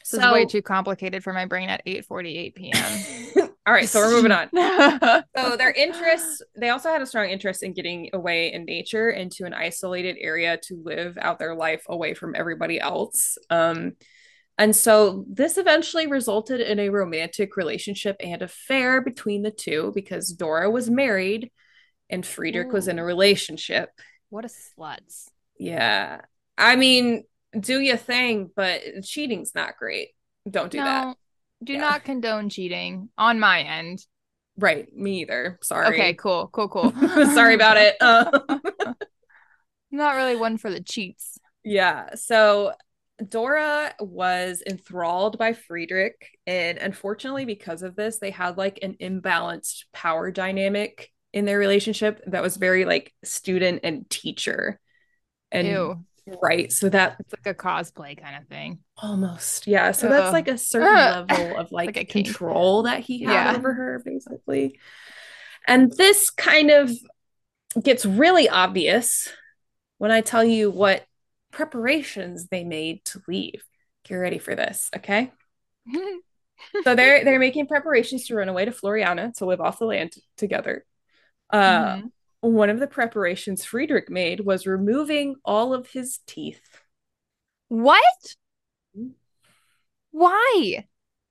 This is way too complicated for my brain at 8 48 p.m. (laughs) all right so we're moving on. (laughs) So (laughs) their interests, they also had a strong interest in getting away in nature into an isolated area to live out their life away from everybody else. Um, and so this eventually resulted in a romantic relationship and affair between the two because Dora was married and Friedrich was in a relationship. what a sluts. Yeah. I mean, do your thing, but cheating's not great. Don't do no, that. do Yeah. not condone cheating on my end. Right. Me either. Sorry. Okay, cool, cool, cool. (laughs) Sorry about it. Um, (laughs) (laughs) Not really one for the cheats. Yeah. So Dora was enthralled by Friedrich. And unfortunately, because of this, they had like an imbalanced power dynamic in their relationship that was very like student and teacher. And Ew. Right. So that It's like a cosplay kind of thing. almost, yeah. So that's like a certain Ugh. (laughs) level of like, Like control that he had Yeah. over her, basically. And this kind of gets really obvious when I tell you what preparations they made to leave. Get ready for this, okay? (laughs) So they're they're making preparations to run away to Floreana to live off the land together. Uh, Mhm. One of the preparations Friedrich made was removing all of his teeth. What? Mm. Why?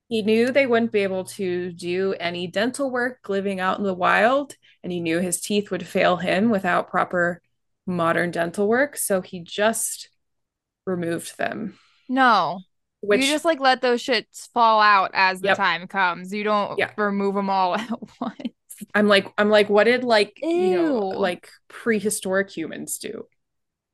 He knew they wouldn't be able to do any dental work living out in the wild, and he knew his teeth would fail him without proper modern dental work. So he just removed them. No. Which you just like let those shits fall out as the Yep. time comes. You don't Yeah. remove them all (laughs) at once. I'm like, I'm like, what did like you know like prehistoric humans do?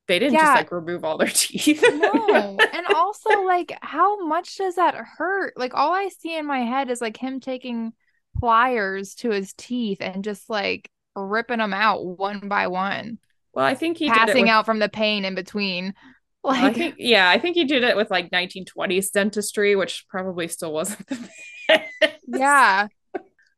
They didn't Yeah. just like remove all their (laughs) teeth. No. and also like how much does that hurt? Like all I see in my head is like him taking pliers to his teeth and just like ripping them out one by one, well, I think he did it passing with- out from the pain in between. well, I Like think, yeah, I think he did it with like 1920s dentistry, which probably still wasn't the (laughs) best. yeah.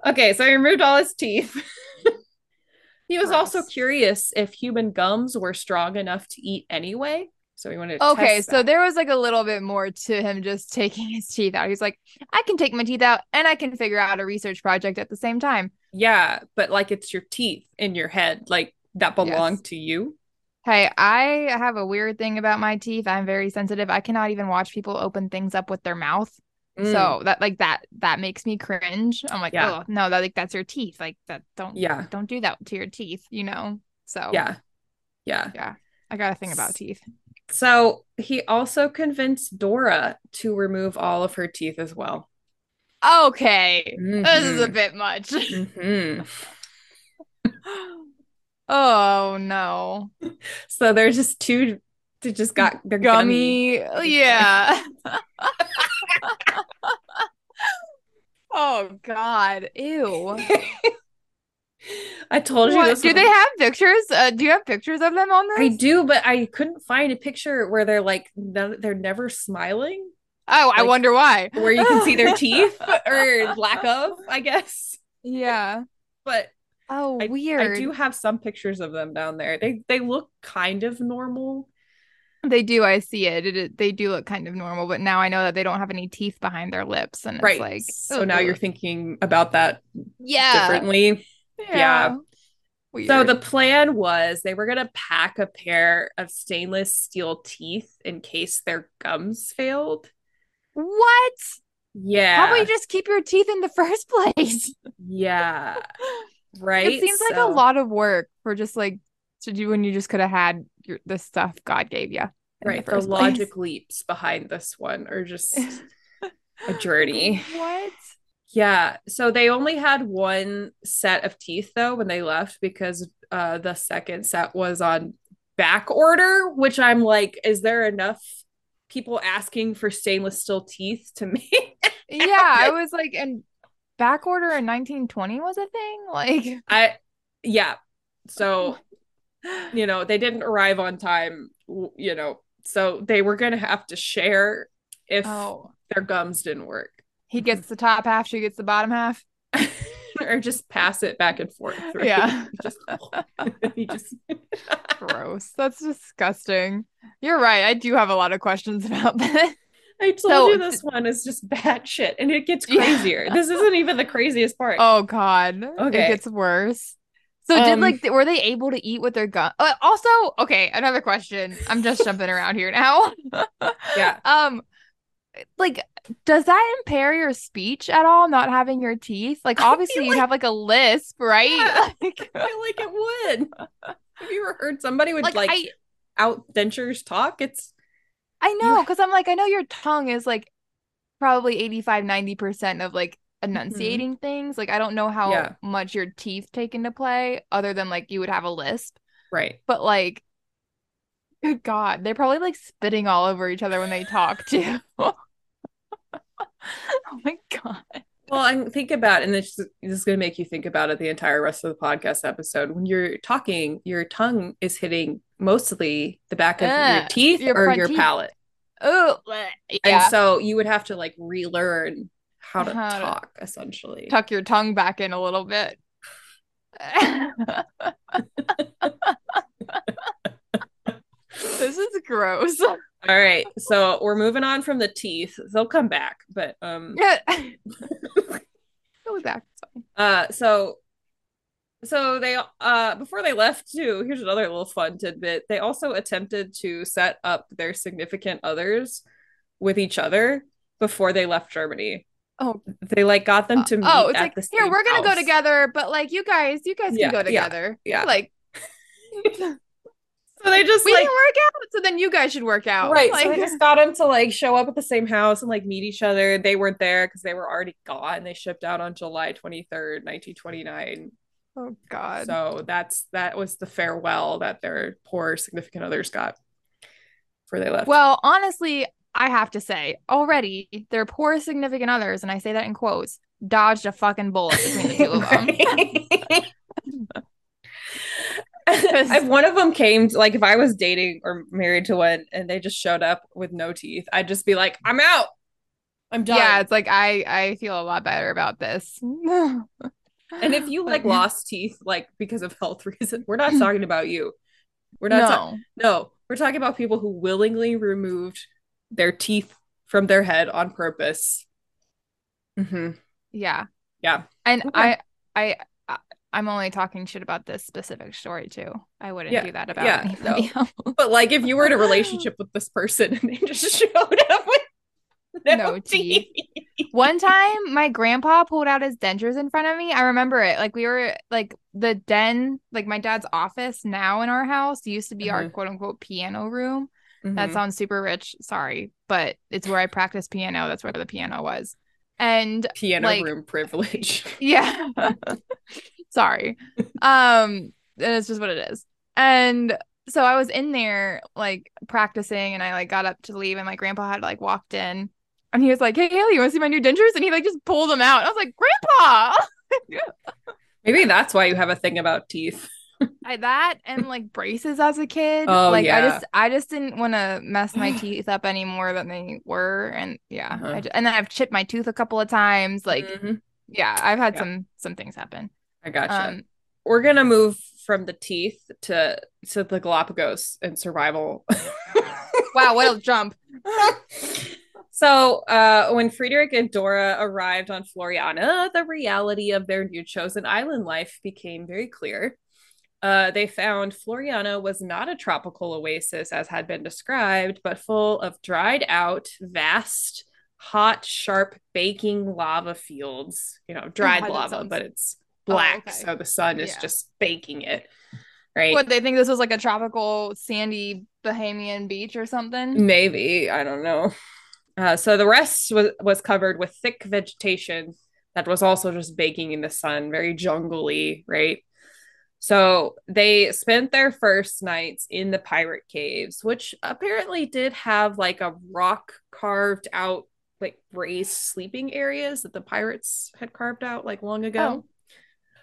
Okay, so he removed all his teeth. (laughs) he was also curious if human gums were strong enough to eat anyway. So he wanted to Okay, so there was like a little bit more to him just (laughs) taking his teeth out. He's like, I can take my teeth out and I can figure out a research project at the same time. yeah, but like it's your teeth in your head, like that belong Yes. to you. Hey, I have a weird thing about my teeth. I'm very sensitive. I cannot even watch people open things up with their mouth. Mm, So that like that that makes me cringe. I'm like, Yeah. oh no, that like that's your teeth. Like that don't yeah, don't do that to your teeth, you know? So yeah, yeah. Yeah. I got a thing about teeth. So he also convinced Dora to remove all of her teeth as well. Okay. This is a Mhm. bit much. Mhm. (laughs) oh no. (laughs) So they're just two. They just got they're gummy. Gummy. Yeah. (laughs) (laughs) oh god. Ew. (laughs) I told you What- do was- they have pictures? Uh, do you have pictures of them on there? I do, but I couldn't find a picture where they're like no, they're never smiling, Oh, I wonder why. where you can see their (laughs) teeth or lack of, I guess. Yeah. But Oh, I, weird. I do have some pictures of them down there. They they look kind of normal. They do. I see it. It, They do look kind of normal, but now I know that they don't have any teeth behind their lips, and it's right. like so oh, now you're thinking about that yeah, differently. yeah. Weird. So the plan was they were gonna pack a pair of stainless steel teeth in case their gums failed. what? Yeah. How about you just keep your teeth in the (laughs) first place? yeah. (laughs) Right. It seems like a lot of work for just like to do when you just could have had your the stuff God gave you. right the, logic leaps behind this one are just (laughs) a journey What? yeah so they only had one set of teeth though when they left because uh the second set was on back order which i'm like is there enough people asking for stainless steel teeth to (laughs) make Yeah, I (laughs) was like, and back order in 1920 was a thing. Like, i yeah so you know they didn't arrive on time you know so they were gonna have to share if oh, their gums didn't work he gets the top half, she gets the bottom half. (laughs) or just pass it back and forth. right? Yeah. (laughs) just (laughs) he just Gross. That's disgusting. You're right. I do have a lot of questions about this. I told So- you this one is just bad shit and it gets Yeah. crazier. This isn't even the craziest part. Oh God. Okay. It gets worse. So did Um, like were they able to eat with their gun? Uh, also, okay, another question. I'm just jumping around here now. (laughs) Yeah. Um like does that impair your speech at all not having your teeth? Like obviously you'd like- have like a lisp, right? Yeah. (laughs) Like, I feel like it would. Have you ever heard somebody with like, like, I out dentures talk? It's I know cuz I'm like I know your tongue is like probably 85 90% of like enunciating things. Like I don't know how Mm-hmm. Yeah. much your teeth take into play other than like you would have a lisp. right. But like, good God, they're probably like spitting all over each other when they talk (laughs) too. (laughs) oh my God. Well, and think about, and this, this is going to make you think about it the entire rest of the podcast episode. When you're talking, your tongue is hitting mostly the back of your teeth your or your teeth. palate. Oh, yeah. And so you would have to like relearn how to How to- talk, essentially. Tuck your tongue back in a little bit. (laughs) this is gross. All right. So we're moving on from the teeth. They'll come back, but um (laughs) Yeah. Go back. It's fine. uh so so they uh before they left too, here's another little fun tidbit. They also attempted to set up their significant others with each other before they left Germany. Oh. They like got them to uh, oh, meet oh, it's at like the here we're gonna go together, but like you guys, you guys Yeah, can go yeah, together. yeah. Like (laughs) So they just we like can work out, so then you guys should work out. Right. Like, so they just (laughs) got him to like show up at the same house and like meet each other. They weren't there because they were already gone. They shipped out on July 23rd, 1929. oh God. So that's that was the farewell that their poor significant others got before they left. Well, honestly, I have to say, already their poor significant others, and I say that in quotes, dodged a fucking bullet between the two of them. (laughs) (laughs) if one of them came to, like if I was dating or married to one and they just showed up with no teeth, I'd just be like, I'm out. I'm done. Yeah, it's like I I feel a lot better about this. (laughs) And if you like lost teeth, like because of health reasons, we're not talking about you. We're not. ta- no, no, we're talking about people who willingly removed their teeth from their head on purpose. hmm yeah, Yeah. and Okay. I I I'm only talking shit about this specific story too. I wouldn't Yeah, do that about yeah, anybody (laughs) else. But like, if you were in a relationship with this person and they just showed up with no, No teeth, teeth. One time, my grandpa pulled out his dentures in front of me. I remember it. Like we were like the den, like my dad's office now in our house used to be our Mhm. quote unquote piano room. That Mhm. sounds super rich. Sorry, but it's where I practiced piano. That's where the piano was. And piano like- room privilege. (laughs) yeah. (laughs) Sorry. Um, and it's just what it is. And so I was in there like practicing and I like got up to leave and my grandpa had like walked in and he was like, Hey Haley, you want to see my new dentures? And he like just pulled them out. I was like, Grandpa. (laughs) Maybe that's why you have a thing about teeth. I, that and like braces as a kid. Oh, like I just I just didn't want to mess my teeth up any more than they were, and yeah, Uh-huh. I ju- and then I've chipped my tooth a couple of times. Like Mhm. yeah, I've had Yeah. some some things happen. I gotcha. Um, We're gonna move from the teeth to to the Galapagos and survival. wow, what a (laughs) jump! So, uh, when Friedrich and Dora arrived on Floreana, the reality of their new chosen island life became very clear. Uh, they found Floreana was not a tropical oasis as had been described, but full of dried out, vast, hot, sharp, baking lava fields. You know, dried that lava, sounds- but it's Oh, black, okay. so the sun is Yeah. just baking it. Right. What they think this was like a tropical sandy Bahamian beach or something? Maybe I don't know. Uh, so the rest was was covered with thick vegetation that was also just baking in the sun, very jungly, right? So they spent their first nights in the pirate caves, which apparently did have like a rock carved out, like raised sleeping areas that the pirates had carved out like long ago.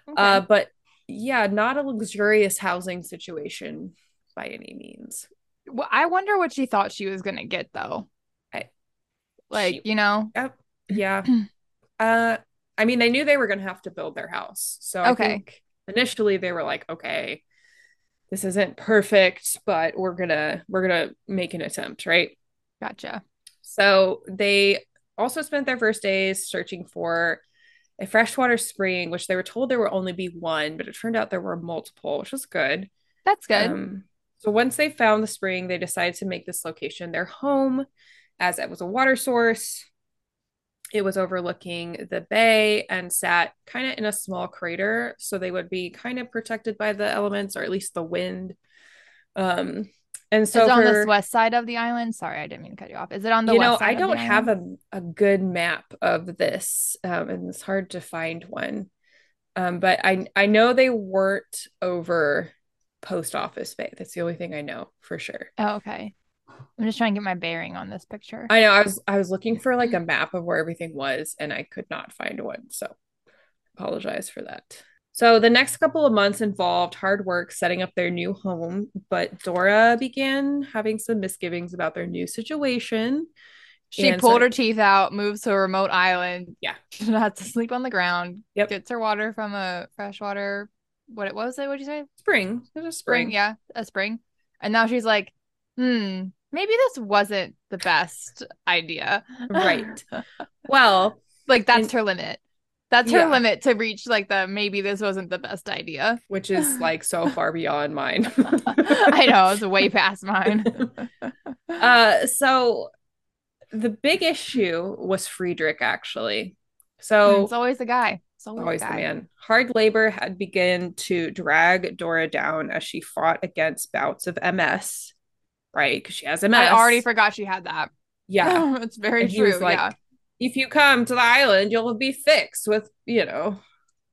Okay. Uh, but yeah, not a luxurious housing situation by any means. Well, I wonder what she thought she was gonna get though. I- like she- you know, Yep. Yeah. (clears throat) uh I mean they knew they were gonna have to build their house. So I Okay. think initially they were like, okay, this isn't perfect, but we're gonna we're gonna make an attempt, right? gotcha. So they also spent their first days searching for a freshwater spring, which they were told there would only be one, but it turned out there were multiple, which was good. That's good. Um, so once they found the spring, they decided to make this location their home, as it was a water source. It was overlooking the bay and sat kind of in a small crater, so they would be kind of protected by the elements, or at least the wind. Um, and so Is it on the west side of the island? Sorry, I didn't mean to cut you off. Is it on the you west know, I don't have a, a good map of this, um, and it's hard to find one. Um, but I I know they weren't over Post Office Bay. That's the only thing I know for sure. Oh, okay. I'm just trying to get my bearing on this picture. I know I was I was looking for like a map of where everything was, and I could not find one. So apologize for that. So the next couple of months involved hard work setting up their new home, but Dora began having some misgivings about their new situation. She And pulled so- her teeth out, moves to a remote island. Yeah. (laughs) She has to sleep on the ground. Yep. Gets her water from a freshwater. What it was it? What'd you say? Spring. There's a Spring. spring. Yeah, a spring. And now she's like, hmm, maybe this wasn't the best idea. Right. Well, like that's And- her limit. That's her Yeah. limit to reach like the maybe this wasn't the best idea. which is (sighs) like so far beyond mine. (laughs) I know, it's way past mine. (laughs) Uh, so the big issue was Friedrich, actually. So it's always the guy. It's always, always the the man. Hard labor had begun to drag Dora down as she fought against bouts of MS, right? Because she has MS. I already forgot she had that. Yeah. (laughs) it's very And true. like, yeah. if you come to the island, you'll be fixed with, you know,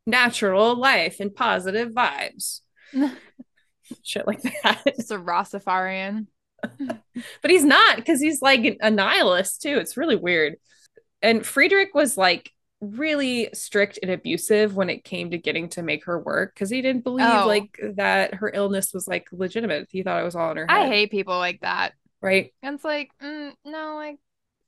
natural life and positive vibes. (laughs) Shit like that. Just a Rastafarian. (laughs) but he's not because he's like a nihilist too. It's really weird. And Friedrich was like really strict and abusive when it came to getting to make her work because he didn't believe Oh. like that her illness was like legitimate. He thought it was all in her I hate people like that. right? And it's like, mm, no, like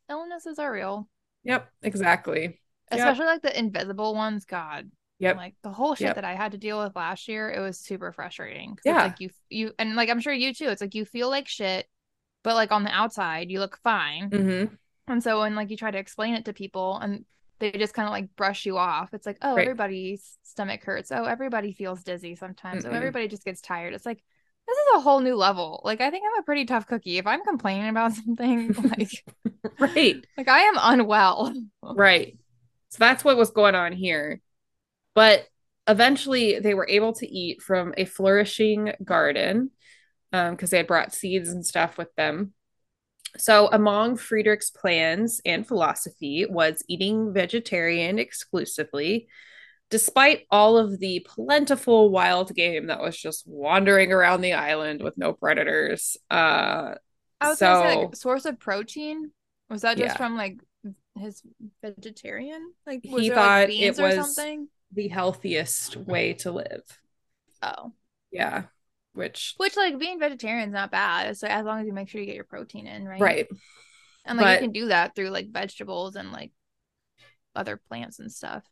illnesses are real. Yep, exactly. Yep. Especially like the invisible ones. God. Yep. Like the whole shit Yep. that I had to deal with last year, it was super frustrating. Yeah. It's like you you and like I'm sure you too. It's like you feel like shit, but like on the outside you look fine. hmm And so when like you try to explain it to people and they just kind of like brush you off. It's like, oh, Right. everybody's stomach hurts. Oh, everybody feels dizzy sometimes. Oh, Mm-mm. Oh, everybody just gets tired. It's like this is a whole new level. Like I think I'm a pretty tough cookie. If I'm complaining about (laughs) something, like (laughs) Right. like I am unwell. Right. So that's what was going on here. But eventually they were able to eat from a flourishing garden um, because they had brought seeds and stuff with them. So, among Friedrich's plans and philosophy was eating vegetarian exclusively, despite all of the plentiful wild game that was just wandering around the island with no predators. Uh, I was gonna say So- like source of protein. Was that just Yeah. from like his vegetarian? Like He there thought like beans it or was- something? the healthiest way to live. Oh. Yeah. Which Which like being vegetarian is not bad. So as long as you make sure you get your protein in, right? right. And like But- you can do that through like vegetables and like other plants and stuff.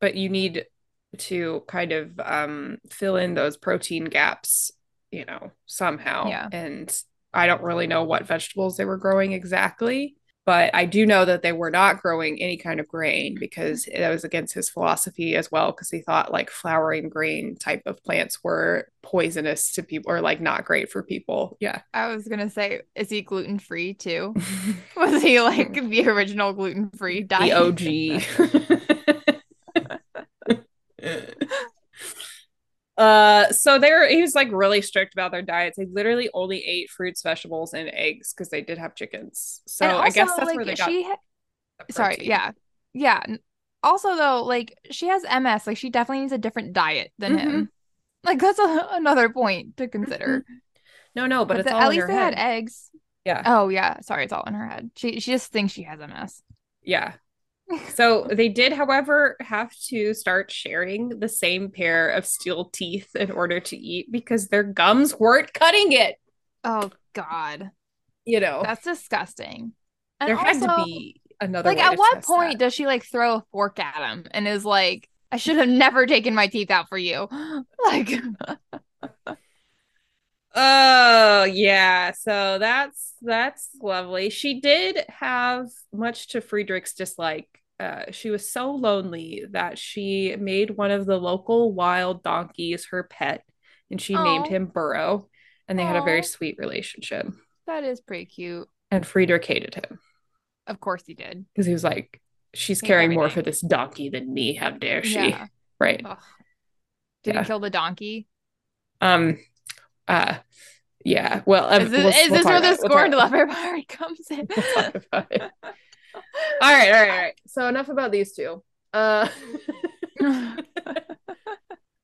But you need to kind of um fill in those protein gaps, you know, somehow. Yeah. And I don't really know what vegetables they were growing exactly. But I do know that they were not growing any kind of grain because that was against his philosophy as well, because he thought like flowering grain type of plants were poisonous to people or like not great for people. Yeah. I was gonna say, is he gluten free too? (laughs) Was he like the original gluten free diet? the (laughs) OG. Uh, so they're he was like really strict about their diets. They literally only ate fruits, vegetables, and eggs because they did have chickens. So And I guess that's like, where they got. ha- the sorry, yeah. Yeah. Also though, like she has MS, like she definitely needs a different diet than Mm-hmm. him. Like that's a, (laughs) another point to consider. No, no, but, it's the- all at in least her they head. had eggs. Yeah, Oh yeah, sorry, it's all in her head. She she just thinks she has MS. yeah. So they did, however, have to start sharing the same pair of steel teeth in order to eat because their gums weren't cutting it. Oh God, You know, that's disgusting. And there had to be another. like at what point that. does she like throw a fork at him and is like, I should have never taken my teeth out for you. (laughs) Like (laughs) Oh yeah, so that's that's lovely. She did have much to Friedrich's dislike. Uh, she was so lonely that she made one of the local wild donkeys her pet, and she named him Burrow, and they had a very sweet relationship. that is pretty cute. And Friedrich hated him Of course he did. because he was like, "She's caring more for this donkey than me. How dare she?" Yeah. Right. Ugh. Did Yeah. he kill the donkey? Um. Uh. Yeah. Well, um, Is this, we'll- is we'll this where the it. We'll talk scorned lover (laughs) part comes in? (laughs) (laughs) We'll talk about it. All right, all right, all right. So enough about these two. Uh, (laughs)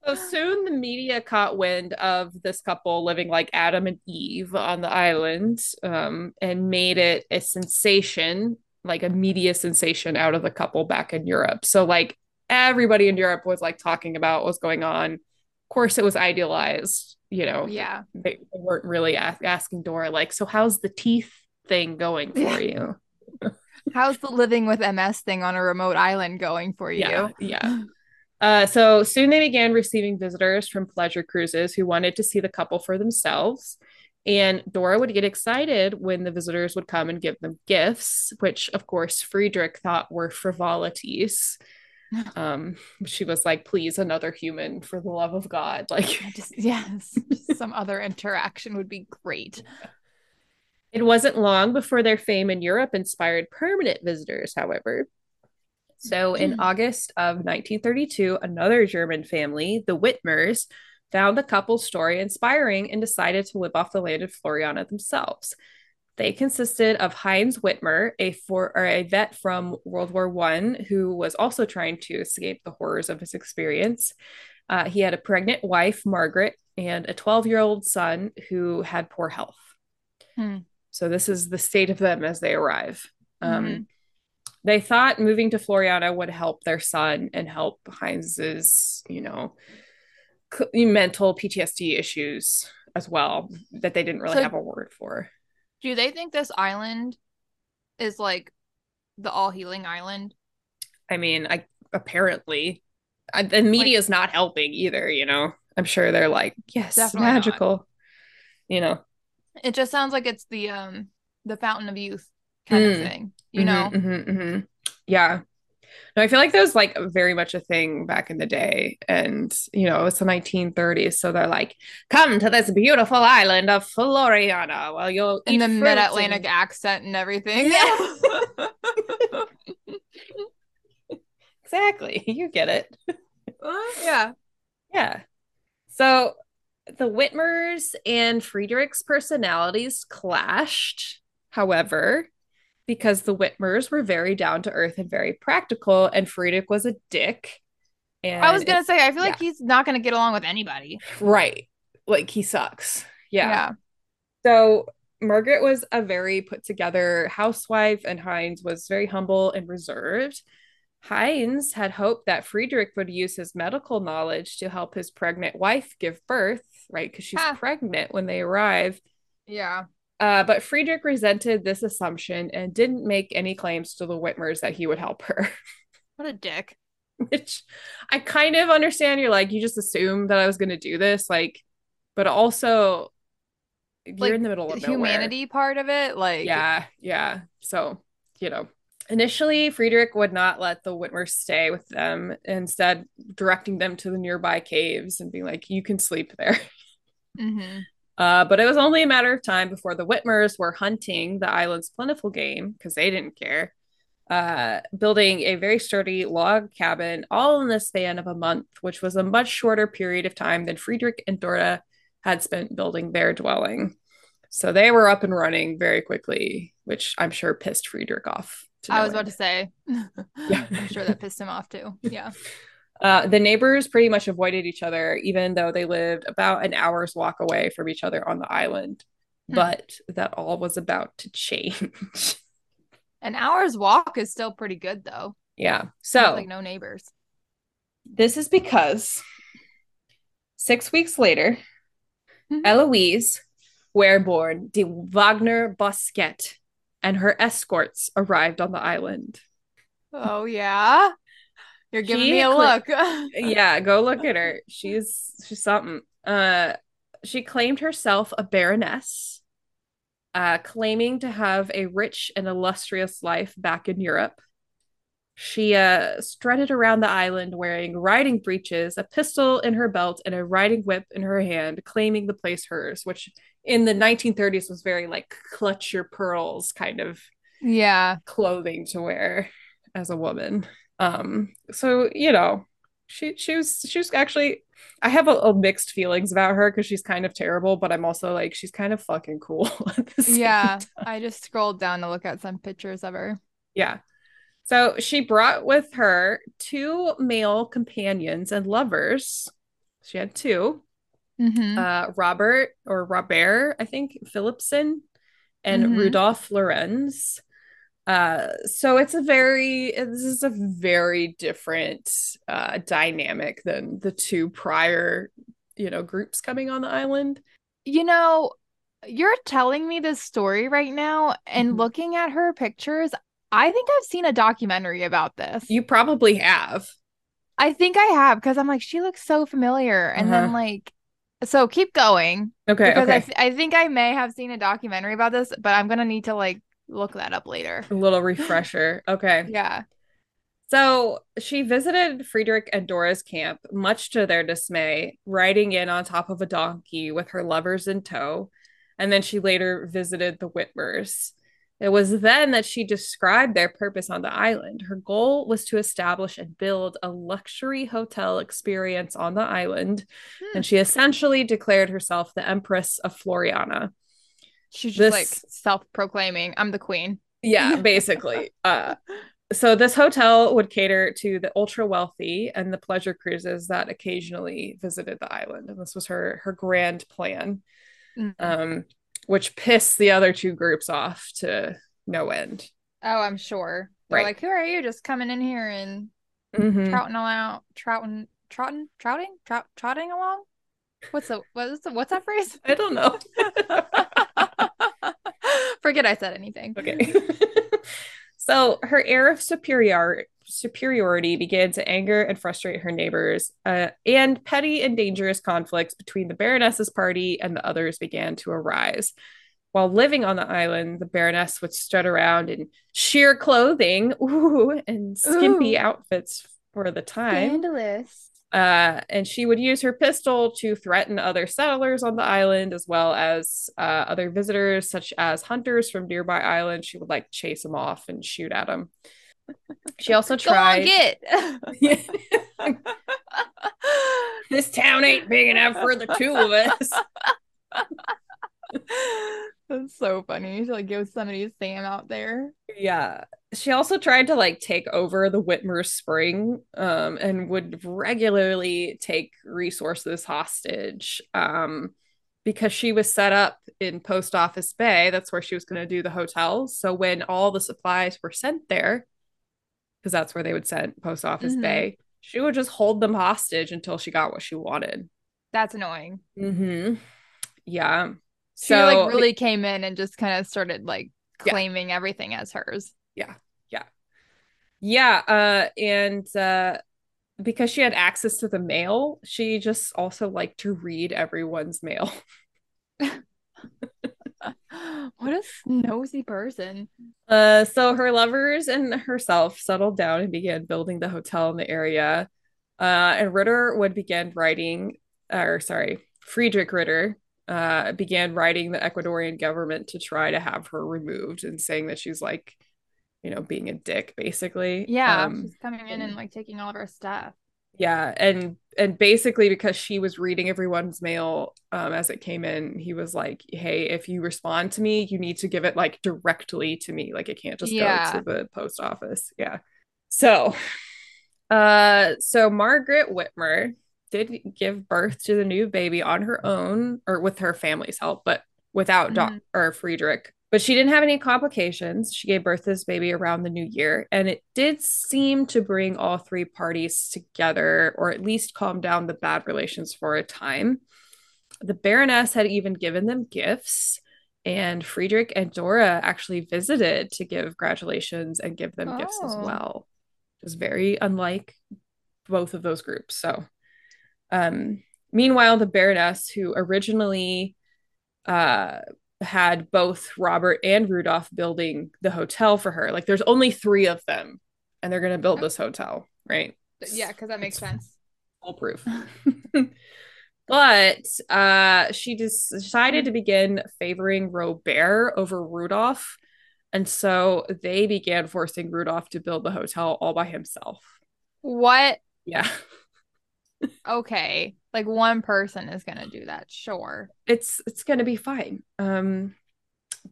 so soon the media caught wind of this couple living like Adam and Eve on the island, um, and made it a sensation, like a media sensation out of the couple back in Europe. So like everybody in Europe was like talking about what's going on. Of course, it was idealized, you know. yeah. They weren't really a- asking Dora like, so how's the teeth thing going for (laughs) you? How's the living with MS thing on a remote island going for you? Yeah, yeah. Uh, so soon they began receiving visitors from pleasure cruises who wanted to see the couple for themselves. And Dora would get excited when the visitors would come and give them gifts, which of course Friedrich thought were frivolities. (laughs) Um, she was like, please, another human for the love of God. (laughs) Like just yes, just some other interaction would be great. (laughs) It wasn't long before their fame in Europe inspired permanent visitors, however. So, in Mm. August of 1932, another German family, the Wittmers, found the couple's story inspiring and decided to live off the land of Floreana themselves. They consisted of Heinz Wittmer, a for or a vet from World War One, who was also trying to escape the horrors of his experience. Uh, he had a pregnant wife, Margaret, and a 12 year old son who had poor health. Hmm. So this is the state of them as they arrive. Um, Mhm. They thought moving to Floreana would help their son and help Heinz's, you know, c- mental PTSD issues as well that they didn't really So- have a word for. Do they think this island is like the all healing island? I mean, I apparently I, the media is not helping either. You know, I'm sure they're like, yes, Definitely not. magical. You know, It just sounds like it's the um the fountain of youth kind of Mm. thing. You know? Mhm, mhm, mhm. yeah. No, I feel like that was like very much a thing back in the day, and you know, it's the 1930s, so they're like, "Come to this beautiful island of Floreana, while you'll In eat the mid Atlantic and-" accent and everything. Yeah. (laughs) (laughs) Exactly, you get it. (laughs) yeah. Yeah. So the Wittmers and Friedrich's personalities clashed, however, because the Wittmers were very down to earth and very practical, and Friedrich was a dick. And I was gonna say, I feel like he's not gonna get along with anybody. right, like he sucks. Yeah. Yeah. So Margaret was a very put together housewife, and Heinz was very humble and reserved. Heinz had hoped that Friedrich would use his medical knowledge to help his pregnant wife give birth, right? Because she's pregnant when they arrive. Yeah. Uh, but Friedrich resented this assumption and didn't make any claims to the Wittmers that he would help her. (laughs) What a dick. Which I kind of understand. You're like, you just assumed that I was going to do this. Like, but also, you're in the middle of nowhere. Humanity part of it, like Yeah, yeah. So, you know, initially, Friedrich would not let the Wittmers stay with them, instead, directing them to the nearby caves and being like, you can sleep there. (laughs) Mhm. Uh, but it was only a matter of time before the Wittmers were hunting the island's plentiful game because they didn't care, uh, building a very sturdy log cabin all in the span of a month, which was a much shorter period of time than Friedrich and Dora had spent building their dwelling. So they were up and running very quickly, which I'm sure pissed Friedrich off. I was about to say. (laughs) Yeah. I'm sure that pissed him off too. Yeah. (laughs) Uh, the neighbors pretty much avoided each other, even though they lived about an hour's walk away from each other on the island. Hmm. But that all was about to change. (laughs) An hour's walk is still pretty good though. yeah. So like no neighbors. this is because six weeks later, Mhm. Eloise Wehrborn de Wagner Bosquet and her escorts arrived on the island. Oh yeah. You're giving She me a look. (laughs) yeah, go look at her. She's she's something. Uh she claimed herself a baroness, uh, claiming to have a rich and illustrious life back in Europe. She uh strutted around the island wearing riding breeches, a pistol in her belt, and a riding whip in her hand, claiming the place hers, which in the 1930s was very like clutch your pearls kind of yeah. clothing to wear as a woman. Um, so you know, she she was she was actually I have a, a mixed feelings about her because she's kind of terrible, but I'm also like she's kind of fucking cool. (laughs) at the same Yeah. I just scrolled down to look at some pictures of her. yeah. So she brought with her two male companions and lovers. She had two, Mhm. uh, Robert or Robert, I think Philippson, and Mhm. Rudolph Lorenz. Uh, so it's a very this is a very different uh, dynamic than the two prior, you know, groups coming on the island. You know, you're telling me this story right now, and Mhm. looking at her pictures, I think I've seen a documentary about this. You probably have. I think I have because I'm like, she looks so familiar. And then, Uh-huh. like, so keep going Okay, because I, th- I think I may have seen a documentary about this, but I'm gonna need to like look that up later. A little refresher. Okay. (laughs) Yeah. So she visited Friedrich and Dora's camp, much to their dismay, riding in on top of a donkey with her lovers in tow. And then she later visited the Wittmers. It was then that she described their purpose on the island. Her goal was to establish and build a luxury hotel experience on the island. Hmm. And she essentially declared herself the Empress of Floreana. She's just This- like self-proclaiming, I'm the queen. Yeah, (laughs) basically. uh, so this hotel would cater to the ultra wealthy and the pleasure cruises that occasionally visited the island and this was her her grand plan Mm. um which pissed the other two groups off to no end Oh, I'm sure. They're Right. like, who are you just coming in here and Mhm. trouting along, trouting, trouting, trouting, trout, trotting along? What's the what is the what's that phrase? i don't know (laughs) (laughs) Forget I said anything. okay (laughs) so her air of superior superiority began to anger and frustrate her neighbors uh, and petty and dangerous conflicts between the baroness's party and the others began to arise while living on the island the baroness would strut around in sheer clothing (laughs) ooh, and skimpy Ooh. outfits for the time Scandalous. Uh, and she would use her pistol to threaten other settlers on the island as well as uh, other visitors, such as hunters from nearby islands. She would like chase them off and shoot at them. She also Go on, tried. get. (laughs) this town ain't big enough for the two of us. (laughs) That's so funny. She like Yosemite Sam out there. Yeah. She also tried to like take over the Wittmer Spring um, and would regularly take resources hostage um, because she was set up in Post Office Bay. That's where she was going to do the hotels. So when all the supplies were sent there, because that's where they would send post office Mhm. bay. She would just hold them hostage until she got what she wanted. That's annoying. Mm-hmm. Yeah. She So like really came in and just kind of started like Yeah. claiming everything as hers. Yeah. Yeah. Yeah, uh, and uh, because she had access to the mail, she just also liked to read everyone's mail. (laughs) what a nosy person. Uh, so her lovers and herself settled down and began building the hotel in the area. Uh, and Ritter would begin writing, or sorry, Friedrich Ritter uh, began writing the Ecuadorian government to try to have her removed and saying that she's like, you know, being a dick, basically. Yeah, Um, she's coming in and like taking all of our stuff. Yeah, and and basically because she was reading everyone's mail um, as it came in, he was like, "Hey, if you respond to me, you need to give it like directly to me. Like it can't just Yeah. go to the post office." Yeah. So, uh, so Margaret Wittmer did give birth to the new baby on her own or with her family's help, but without Doc Mhm. or Friedrich. But she didn't have any complications. She gave birth to this baby around the new year, and it did seem to bring all three parties together, or at least calm down the bad relations for a time. The Baroness had even given them gifts, and Friedrich and Dora actually visited to give congratulations and give them gifts as Oh. well. It was very unlike both of those groups. So, um, meanwhile, the Baroness, who originally uh, had both Robert and Rudolph building the hotel for her, like there's only three of them, and they're going to build this hotel, right? Yeah, because that makes It's sense. foolproof. (laughs) but uh, she just decided to begin favoring Robert over Rudolph. And so they began forcing Rudolph to build the hotel all by himself. What? Yeah. (laughs) Okay. Like one person is gonna do that, sure. It's it's gonna be fine. Um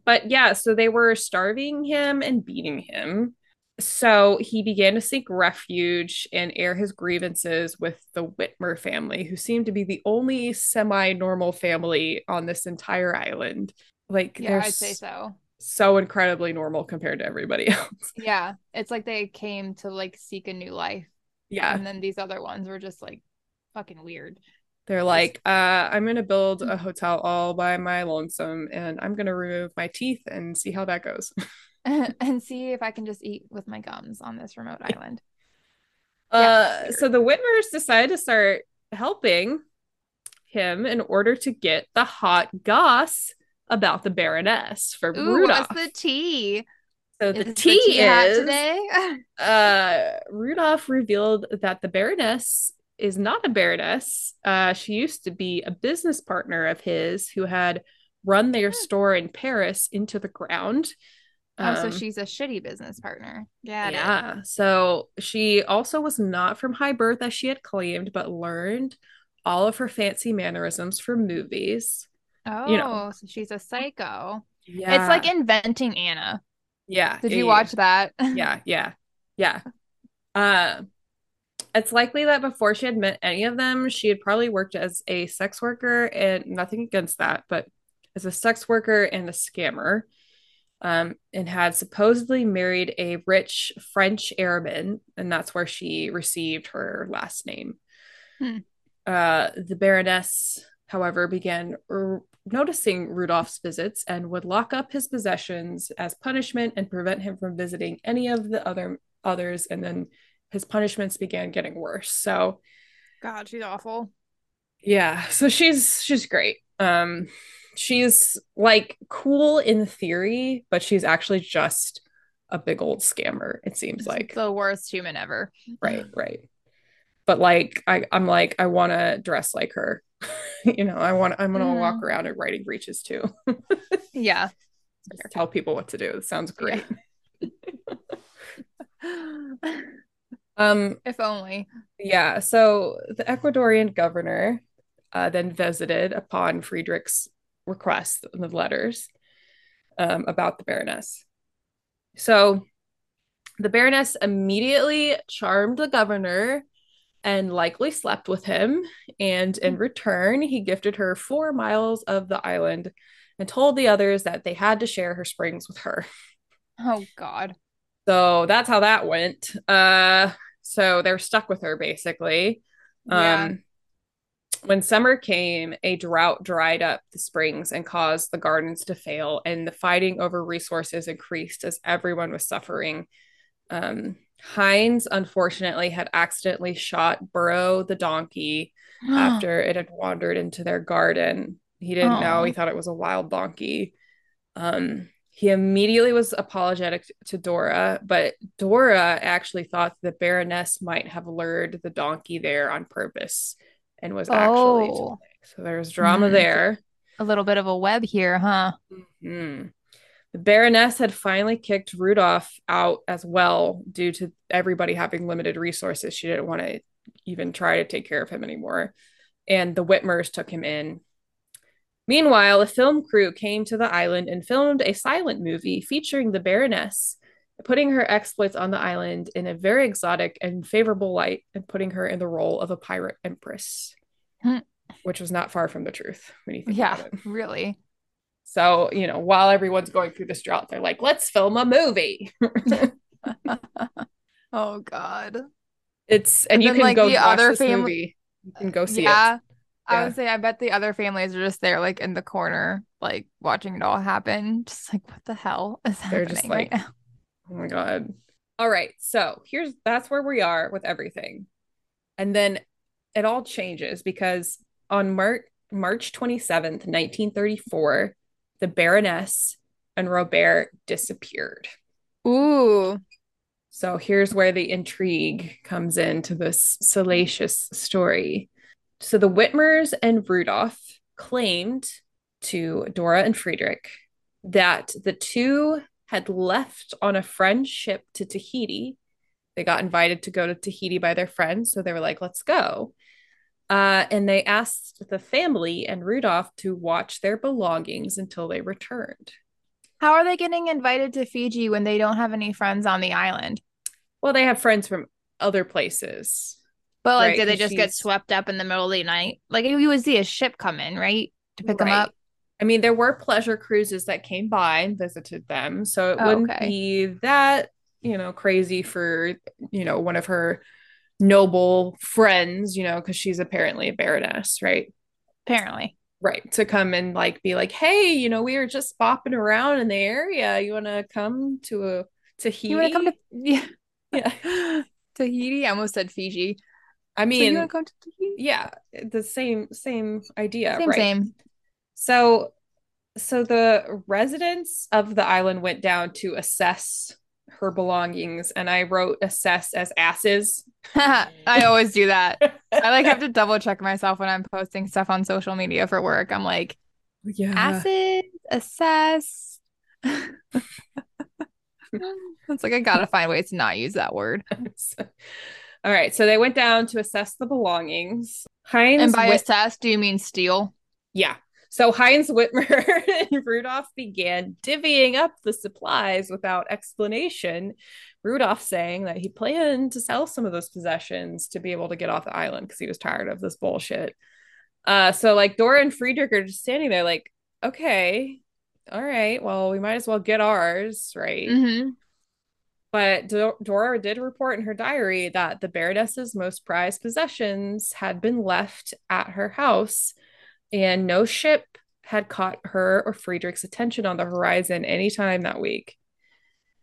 but yeah, so they were starving him and beating him. So he began to seek refuge and air his grievances with the Wittmer family, who seemed to be the only semi-normal family on this entire island. Like Yeah, I'd say so. so incredibly normal compared to everybody (laughs) else. Yeah. It's like they came to like seek a new life. Yeah. And then these other ones were just like fucking weird. They're like, uh, I'm gonna build a hotel all by my lonesome and I'm gonna remove my teeth and see how that goes. (laughs) (laughs) and see if I can just eat with my gums on this remote island. Uh, sure. so the Wittmers decided to start helping him in order to get the hot goss about the Baroness for Ooh, Rudolph. what's the tea? so Is the the tea is today? (laughs) uh, Rudolph revealed that the Baroness is not a Baroness. Uh, she used to be a business partner of his who had run their Hmm. store in Paris into the ground. oh, so Um, she's a shitty business partner. Got it. yeah. So she also was not from high birth as she had claimed, but learned all of her fancy mannerisms from movies. Oh, You know. so she's a psycho. Yeah. It's like inventing Anna. yeah. Did yeah, you yeah, watch that? (laughs) Yeah, yeah, yeah. Uh, it's likely that before she had met any of them, she had probably worked as a sex worker, and nothing against that, but as a sex worker and a scammer. Um, and had supposedly married a rich French airman, and that's where she received her last name. Hmm. Uh, the Baroness, however, began r- noticing Rudolph's visits and would lock up his possessions as punishment and prevent him from visiting any of the other others. And then his punishments began getting worse. So God, she's awful. yeah, so she's she's great. Um, she's like cool in theory, but she's actually just a big old scammer. It seems like the worst human ever. right, right. But like I, I'm like I want to dress like her. (laughs) you know, I want I'm gonna walk Mhm. around in writing breeches too. (laughs) Yeah. Just tell people what to do. It sounds great. (laughs) Um, if only. Yeah, so the Ecuadorian governor uh, then visited upon Friedrich's request in the letters um, about the Baroness. So the Baroness immediately charmed the governor and likely slept with him. And in return, he gifted her four miles of the island and told the others that they had to share her springs with her. Oh God. So that's how that went. Uh, so they're stuck with her basically. Yeah. Um, when summer came, a drought dried up the springs and caused the gardens to fail, and the fighting over resources increased as everyone was suffering. Um, Heinz, unfortunately, had accidentally shot Burrow the donkey (gasps) after it had wandered into their garden. He didn't know, he thought it was a wild donkey. Um, he immediately was apologetic to Dora, but Dora actually thought the Baroness might have lured the donkey there on purpose and was actually Oh. So there's drama Mm. there. a little bit of a web here, huh? Mhm. The Baroness had finally kicked Rudolph out as well due to everybody having limited resources. She didn't want to even try to take care of him anymore. And the Wittmers took him in. Meanwhile, a film crew came to the island and filmed a silent movie featuring the Baroness, putting her exploits on the island in a very exotic and favorable light and putting her in the role of a pirate empress, Hmm. which was not far from the truth when you think Yeah, it. really. So, you know, while everyone's going through this drought, they're like, let's film a movie. (laughs) Oh God. It's and And you then, can like, go the watch other movie. You can go see yeah. I would say I bet the other families are just there like in the corner, like watching it all happen. Just like what the hell is They're happening just right like- now? Oh my god. All right. So here's that's where we are with everything. And then it all changes because on March March 27th, 1934, the Baroness and Robert disappeared. Ooh. So here's where the intrigue comes into this salacious story. So the Wittmers and Rudolph claimed to Dora and Friedrich that the two had left on a friend ship to Tahiti. They got invited to go to Tahiti by their friends, so they were like, "Let's go." Uh, and they asked the family and Rudolph to watch their belongings until they returned. How are they getting invited to Fiji when they don't have any friends on the island? Well, they have friends from other places. But like, Right, did they just get swept up in the middle of the night? Like you would see a ship come in, right? To pick them up. I mean, there were pleasure cruises that came by and visited them, so it Oh, wouldn't okay. be that, you know, crazy for, you know, one of her noble friends, you know, because she's apparently a baroness, right? Apparently. Right. To come and like be like, hey, you know, we were just bopping around in the area. You want to come to a Tahiti? You want to come to (laughs) yeah. Yeah. (laughs) Tahiti? I almost said Fiji. I So you mean, to yeah, the same same idea, Same, right? same. So, so the residents of the island went down to assess her belongings, and I wrote assess as asses. (laughs) I always do that. (laughs) I like have to double check myself when I'm posting stuff on social media for work. I'm like, yeah. acid, assess. (laughs) It's like I gotta find ways to not use that word. All right, so they went down to assess the belongings. Heinz, And by Whit- assess, do you mean steal? yeah. So Heinz Wittmer (laughs) and Rudolph began divvying up the supplies without explanation. Rudolph saying that he planned to sell some of those possessions to be able to get off the island because he was tired of this bullshit. Uh, so like Dora and Friedrich are just standing there, like, okay, all right, well, we might as well get ours, right? Mm-hmm. But Dora did report in her diary that the Baroness's most prized possessions had been left at her house, and no ship had caught her or Friedrich's attention on the horizon anytime that week.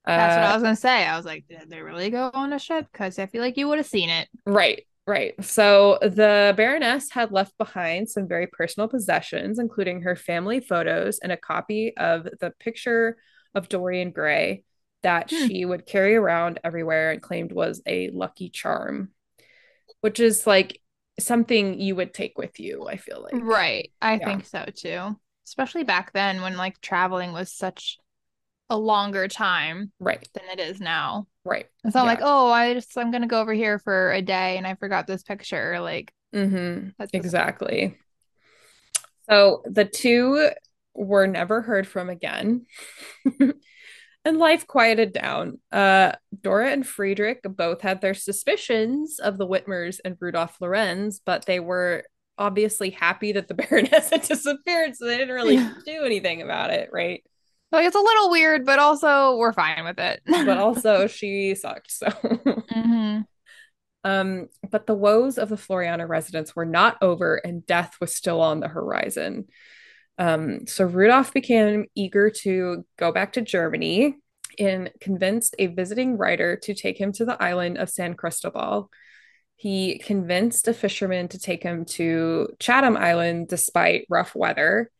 That's what Uh, I was gonna say. I was like, did they really go on a ship? Because I feel like you would have seen it. Right, right. So the Baroness had left behind some very personal possessions, including her family photos and a copy of the picture of Dorian Gray that Hmm. she would carry around everywhere and claimed was a lucky charm, which is like something you would take with you, I feel like. Right. I Yeah. think so too. Especially back then when like traveling was such a longer time Right, than it is now. right. It's not Yeah. like, oh, I just I'm gonna go over here for a day and I forgot this picture. Like Mm-hmm. that's Exactly. So the two were never heard from again. (laughs) and life quieted down. Uh, Dora and Friedrich both had their suspicions of the Wittmers and Rudolph Lorenz, but they were obviously happy that the (laughs) Baroness had disappeared, so they didn't really Yeah. do anything about it, right? Like it's a little weird, but also we're fine with it. but (laughs) also she sucked. So, hmm (laughs) um, but the woes of the Floreana residents were not over, and death was still on the horizon. Um, so Rudolph became eager to go back to Germany and convinced a visiting writer to take him to the island of San Cristobal. He convinced a fisherman to take him to Chatham Island despite rough weather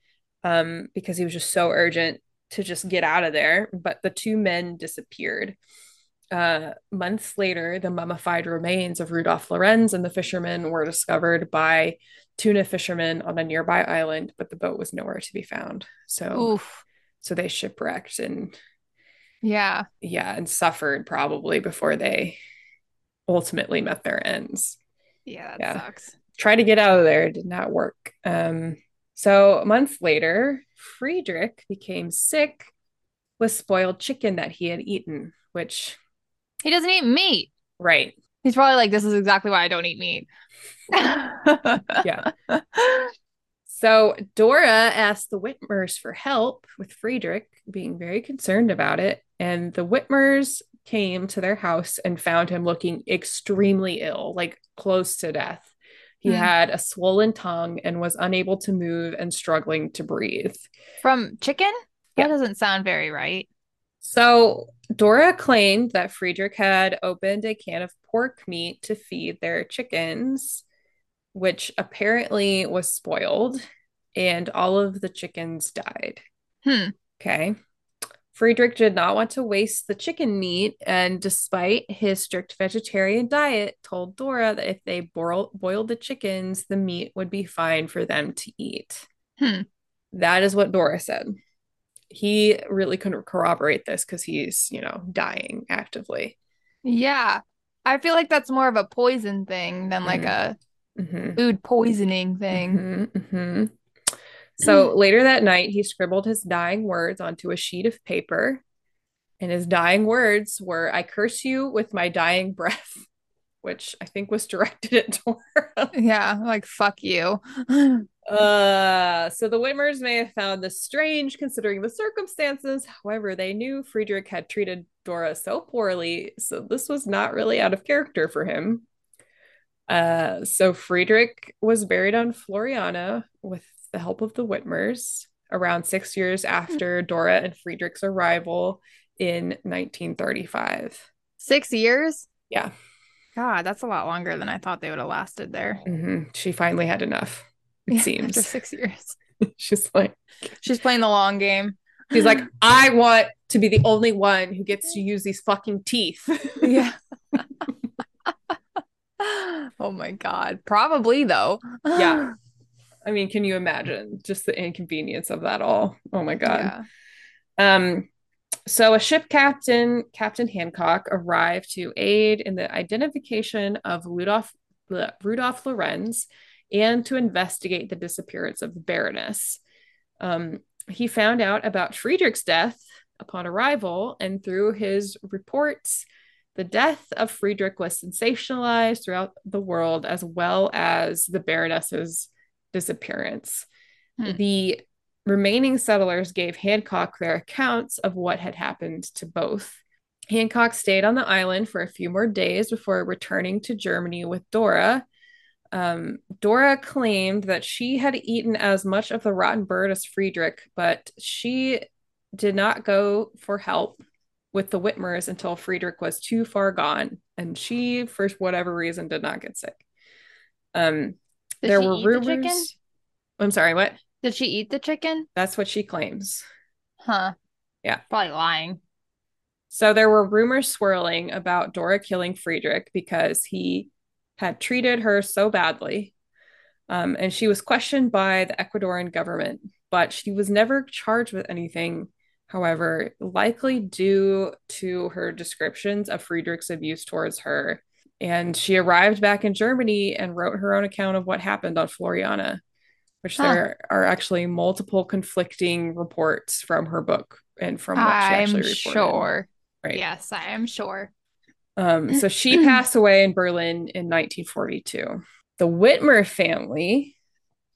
um, because he was just so urgent to just get out of there. But the two men disappeared. Uh, months later, the mummified remains of Rudolf Lorenz and the fisherman were discovered by tuna fishermen on a nearby island, but the boat was nowhere to be found. So, Oof. so they shipwrecked and Yeah. yeah, and suffered probably before they ultimately met their ends. Yeah, that Yeah. sucks. Tried to get out of there, did not work. Um, so months later, Friedrich became sick with spoiled chicken that he had eaten, which He doesn't eat meat. right. He's probably like, this is exactly why I don't eat meat. (laughs) Yeah. So Dora asked the Wittmers for help with Friedrich, being very concerned about it. And the Wittmers came to their house and found him looking extremely ill, like close to death. He Hmm. had a swollen tongue and was unable to move and struggling to breathe. From chicken? Yeah. That doesn't sound very right. So Dora claimed that Friedrich had opened a can of pork meat to feed their chickens, which apparently was spoiled, and all of the chickens died. Hmm. Okay. Friedrich did not want to waste the chicken meat, and despite his strict vegetarian diet, told Dora that if they boil- boiled the chickens, the meat would be fine for them to eat. Hmm. That is what Dora said. He really couldn't corroborate this because he's, you know, dying actively. Yeah. I feel like that's more of a poison thing than like a Mhm. food poisoning thing. Mhm, mhm. So later that night, he scribbled his dying words onto a sheet of paper. And his dying words were, I curse you with my dying breath, (laughs) which I think was directed at Dora. Yeah, like fuck you. (laughs) Uh, so the Wittmers may have found this strange considering the circumstances. However, they knew Friedrich had treated Dora so poorly, so this was not really out of character for him. Uh, so Friedrich was buried on Floreana with the help of the Wittmers around six years after Dora and Friedrich's arrival in 1935. Six years? Yeah. God, that's a lot longer than I thought they would have lasted there. Mhm. She finally had enough, it Yeah, (laughs) After seems. six years. (laughs) She's like, She's playing the long game. She's like, (gasps) I want to be the only one who gets to use these fucking teeth. (laughs) yeah. oh my God. Probably though. Yeah. (gasps) I mean, can you imagine just the inconvenience of that all? Oh my god. Yeah. Um so a ship captain, Captain Hancock, arrived to aid in the identification of Rudolph Rudolph Lorenz and to investigate the disappearance of the Baroness. Um, he found out about Friedrich's death upon arrival, and through his reports, the death of Friedrich was sensationalized throughout the world, as well as the Baroness's disappearance. Hmm. The remaining settlers gave Hancock their accounts of what had happened to both. Hancock stayed on the island for a few more days before returning to Germany with Dora. Um, Dora claimed that she had eaten as much of the rotten bird as Friedrich, but she did not go for help with the Wittmers until Friedrich was too far gone, and she, for whatever reason, did not get sick. Um, Did there were the rumors. chicken? I'm sorry, what? Did she eat the chicken? That's what she claims. Huh. Yeah. Probably lying. So there were rumors swirling about Dora killing Friedrich because he had treated her so badly. Um, and she was questioned by the Ecuadorian government, but she was never charged with anything. However, likely due to her descriptions of Friedrich's abuse towards her. And she arrived back in Germany and wrote her own account of what happened on Floreana, which Huh. there are actually multiple conflicting reports from her book and from what she I'm actually reported. sure. Right. Yes, I am sure. Um, so she (clears throat) passed away in Berlin in 1942. The Wittmer family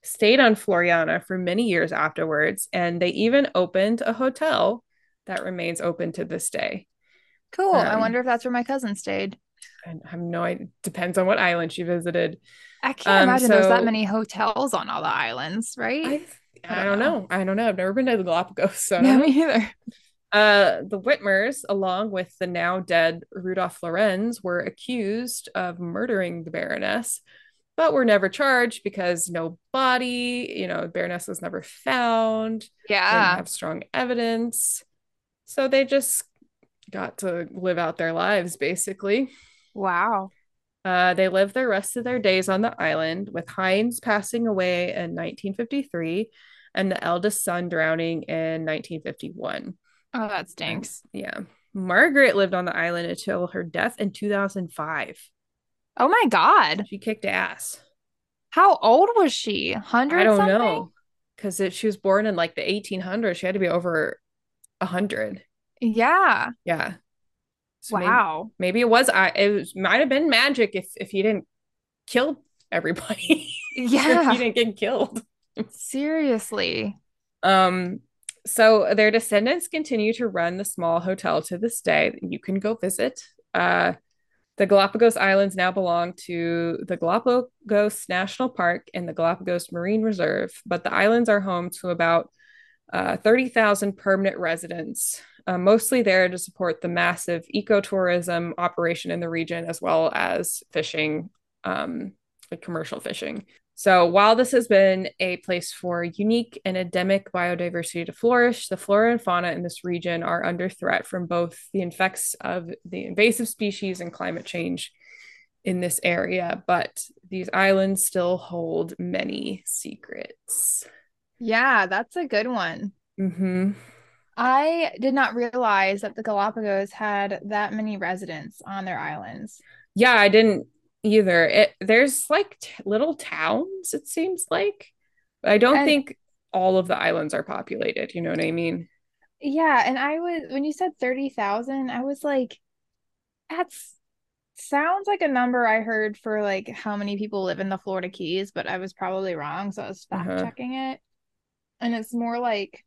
stayed on Floreana for many years afterwards, and they even opened a hotel that remains open to this day. Cool. I Um, wonder if that's where my cousin stayed. I have no idea. Depends on what island she visited. I can't Um, imagine there's that many hotels on all the islands, right? I, I, I don't don't know. I don't know. I've never been to the Galapagos, so I know. me either. Uh, the Wittmers, along with the now dead Rudolph Lorenz, were accused of murdering the Baroness, but were never charged because no body, you know, Baroness was never found, didn't Yeah. have strong evidence. So they just got to live out their lives, basically. Wow. Uh, they lived the rest of their days on the island, with Heinz passing away in 1953 and the eldest son drowning in 1951. Oh, that stinks. Yeah. Margaret lived on the island until her death in 2005. Oh my God. She kicked ass. How old was she? 100 I don't something? know. Because she was born in like the 1800s, she had to be over 100. Yeah. Yeah. So Wow. maybe it was, I, it was, might have been magic if, if he didn't kill everybody. (laughs) if Yeah. he didn't get killed. (laughs) Seriously. Um, so their descendants continue to run the small hotel to this day. You can go visit. Uh, the Galapagos Islands now belong to the Galapagos National Park and the Galapagos Marine Reserve, but the islands are home to about uh, 30,000 permanent residents, uh, mostly there to support the massive ecotourism operation in the region, as well as fishing, um, like commercial fishing. So while this has been a place for unique and endemic biodiversity to flourish, the flora and fauna in this region are under threat from both the effects of the invasive species and climate change in this area. But these islands still hold many secrets. Yeah, that's a good one. hmm I did not realize that the Galapagos had that many residents on their islands. Yeah, I didn't either. It there's like t- little towns, it seems like. But I don't And- think all of the islands are populated. You know what I mean? Yeah, and I was when you said 30,000, I was like, that's sounds like a number I heard for like how many people live in the Florida Keys, but I was probably wrong, so I was fact Uh-huh. checking it. And it's more like,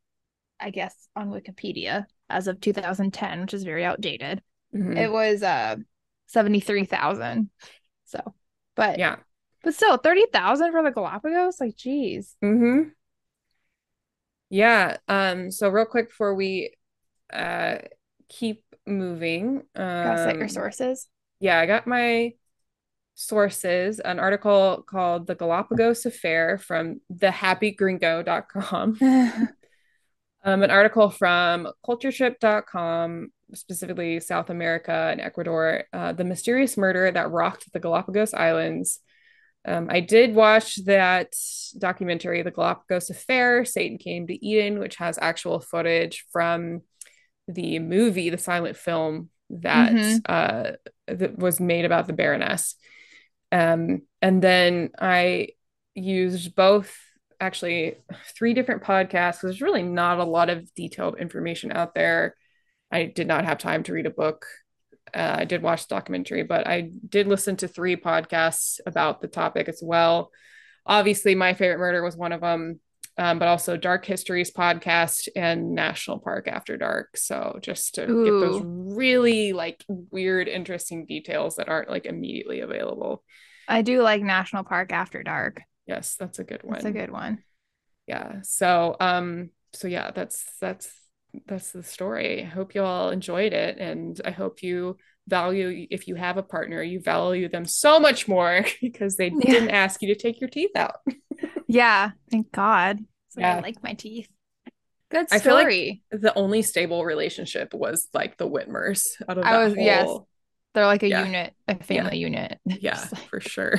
I guess, on Wikipedia as of 2010, which is very outdated. Mhm. It was uh 73,000. So, but yeah. but still 30,000 for the Galapagos? Like, geez. Mm-hmm. Yeah. Um, so real quick before we uh keep moving. Gotta cite your Um, sources. yeah, I got my sources, an article called The Galapagos Affair from the happy thehappygringo.com. (laughs) Um, an article from culturetrip.com, specifically South America and Ecuador, uh, the mysterious murder that rocked the Galapagos Islands. Um, I did watch that documentary, The Galapagos Affair, Satan Came to Eden, which has actual footage from the movie, the silent film that Mhm. uh, that was made about the Baroness. Um, and then I used both actually three different podcasts there's really not a lot of detailed information out there. I did not have time to read a book. Uh, I did watch the documentary, but I did listen to three podcasts about the topic as well. Obviously, my favorite murder was one of them, um, but also Dark Histories podcast and National Park After Dark. So just to get those really like weird, interesting details that aren't like immediately available. I do like National Park After Dark. Yes, that's a good one. That's a good one. yeah so um so yeah that's that's that's the story i hope you all enjoyed it and i hope you value if you have a partner you value them so much more (laughs) because they Yeah. didn't ask you to take your teeth out (laughs) Yeah, thank God. So Yeah. I like my teeth. Good I feel like story. the only stable relationship was like the wittmers out of I was- yes. They're like a Yeah. unit, a family unit. (laughs) yeah like- for sure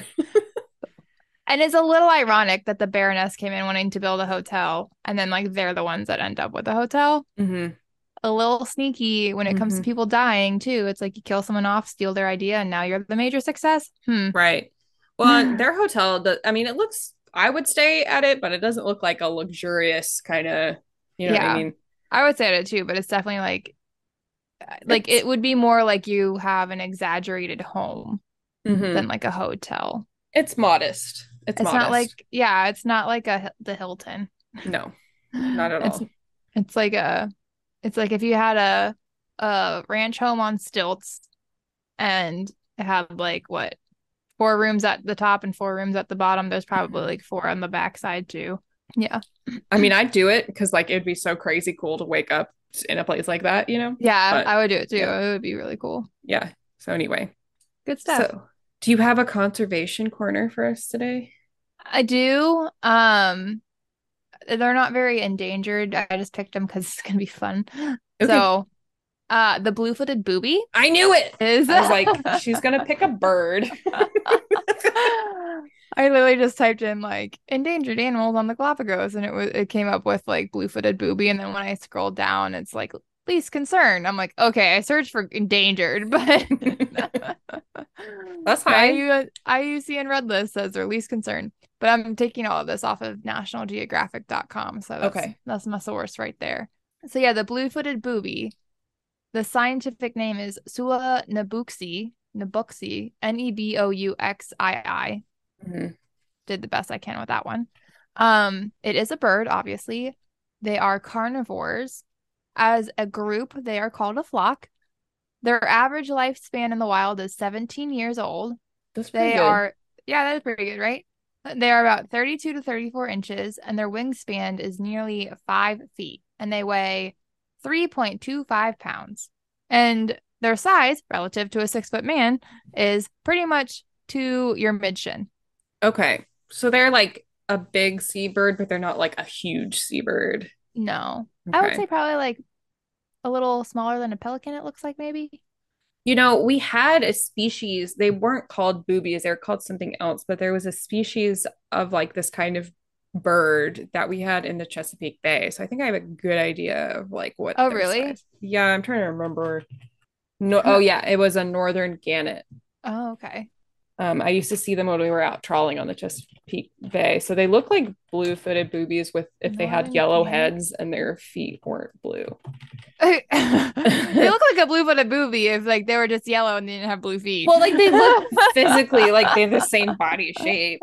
And it's a little ironic that the Baroness came in wanting to build a hotel, and then like they're the ones that end up with the hotel. Mhm. A little sneaky when it comes to Mhm. people dying too. It's like you kill someone off, steal their idea, and now you're the major success. Hmm. right well (sighs) their hotel the, i mean it looks i would stay at it but it doesn't look like a luxurious kind of you know what Yeah. i mean I would say it too, but it's definitely like like It's- it would be more like you have an exaggerated home Mhm. than like a hotel. it's modest It's, It's not like yeah, it's not like a the Hilton. no, not at (laughs) It's all. it's like a it's like if you had a a ranch home on stilts and had like what four rooms at the top and four rooms at the bottom. There's probably Mhm. like four on the backside too. Yeah. (clears throat) I mean, I'd do it because like it'd be so crazy cool to wake up in a place like that, you know? Yeah, But, I would do it too. yeah. It would be really cool. Yeah. So anyway, Good stuff. so do you have a conservation corner for us today? I do. Um, they're not very endangered. I just picked them because it's gonna be fun. Okay. So, uh, the blue-footed booby I knew it. is. I was like, (laughs) she's gonna pick a bird. (laughs) I literally just typed in like endangered animals on the Galapagos, and it was it came up with like blue-footed booby, and then when I scrolled down, it's like least concern. I'm like, okay, I searched for endangered, (laughs) but That's fine. IU, IUCN Red List says they're least concern, but I'm taking all of this off of nationalgeographic.com. So that's, Okay. that's my source right there. So yeah, the blue-footed booby, the scientific name is Sula nabuxi, nabuxi, N-E-B-O-U-X-I-I. Mhm. Did the best I can with that one. Um, it is a bird, obviously. They are carnivores. As a group, they are called a flock. Their average lifespan in the wild is 17 years old. That's pretty They good. are, yeah, that is pretty good, right? They are about 32 to 34 inches, and their wingspan is nearly five feet, and they weigh 3.25 pounds. And their size, relative to a six foot man, is pretty much to your mid shin. Okay. So they're like a big seabird, but they're not like a huge seabird. No, I would say probably like a little smaller than a pelican, it looks like maybe. You know, we had a species, they weren't called boobies, they were called something else, but there was a species of like this kind of bird that we had in the Chesapeake Bay. So I think I have a good idea of like what Oh, really? size- Yeah, I'm trying to remember. No, oh yeah, it was a northern gannet. Oh, okay. Um, I used to see them when we were out trawling on the Chesapeake Bay. So they look like blue-footed boobies with if they had yellow heads and their feet weren't blue. (laughs) they look like a blue footed booby if like they were just yellow and they didn't have blue feet. Well, like they look (laughs) physically like they have the same body shape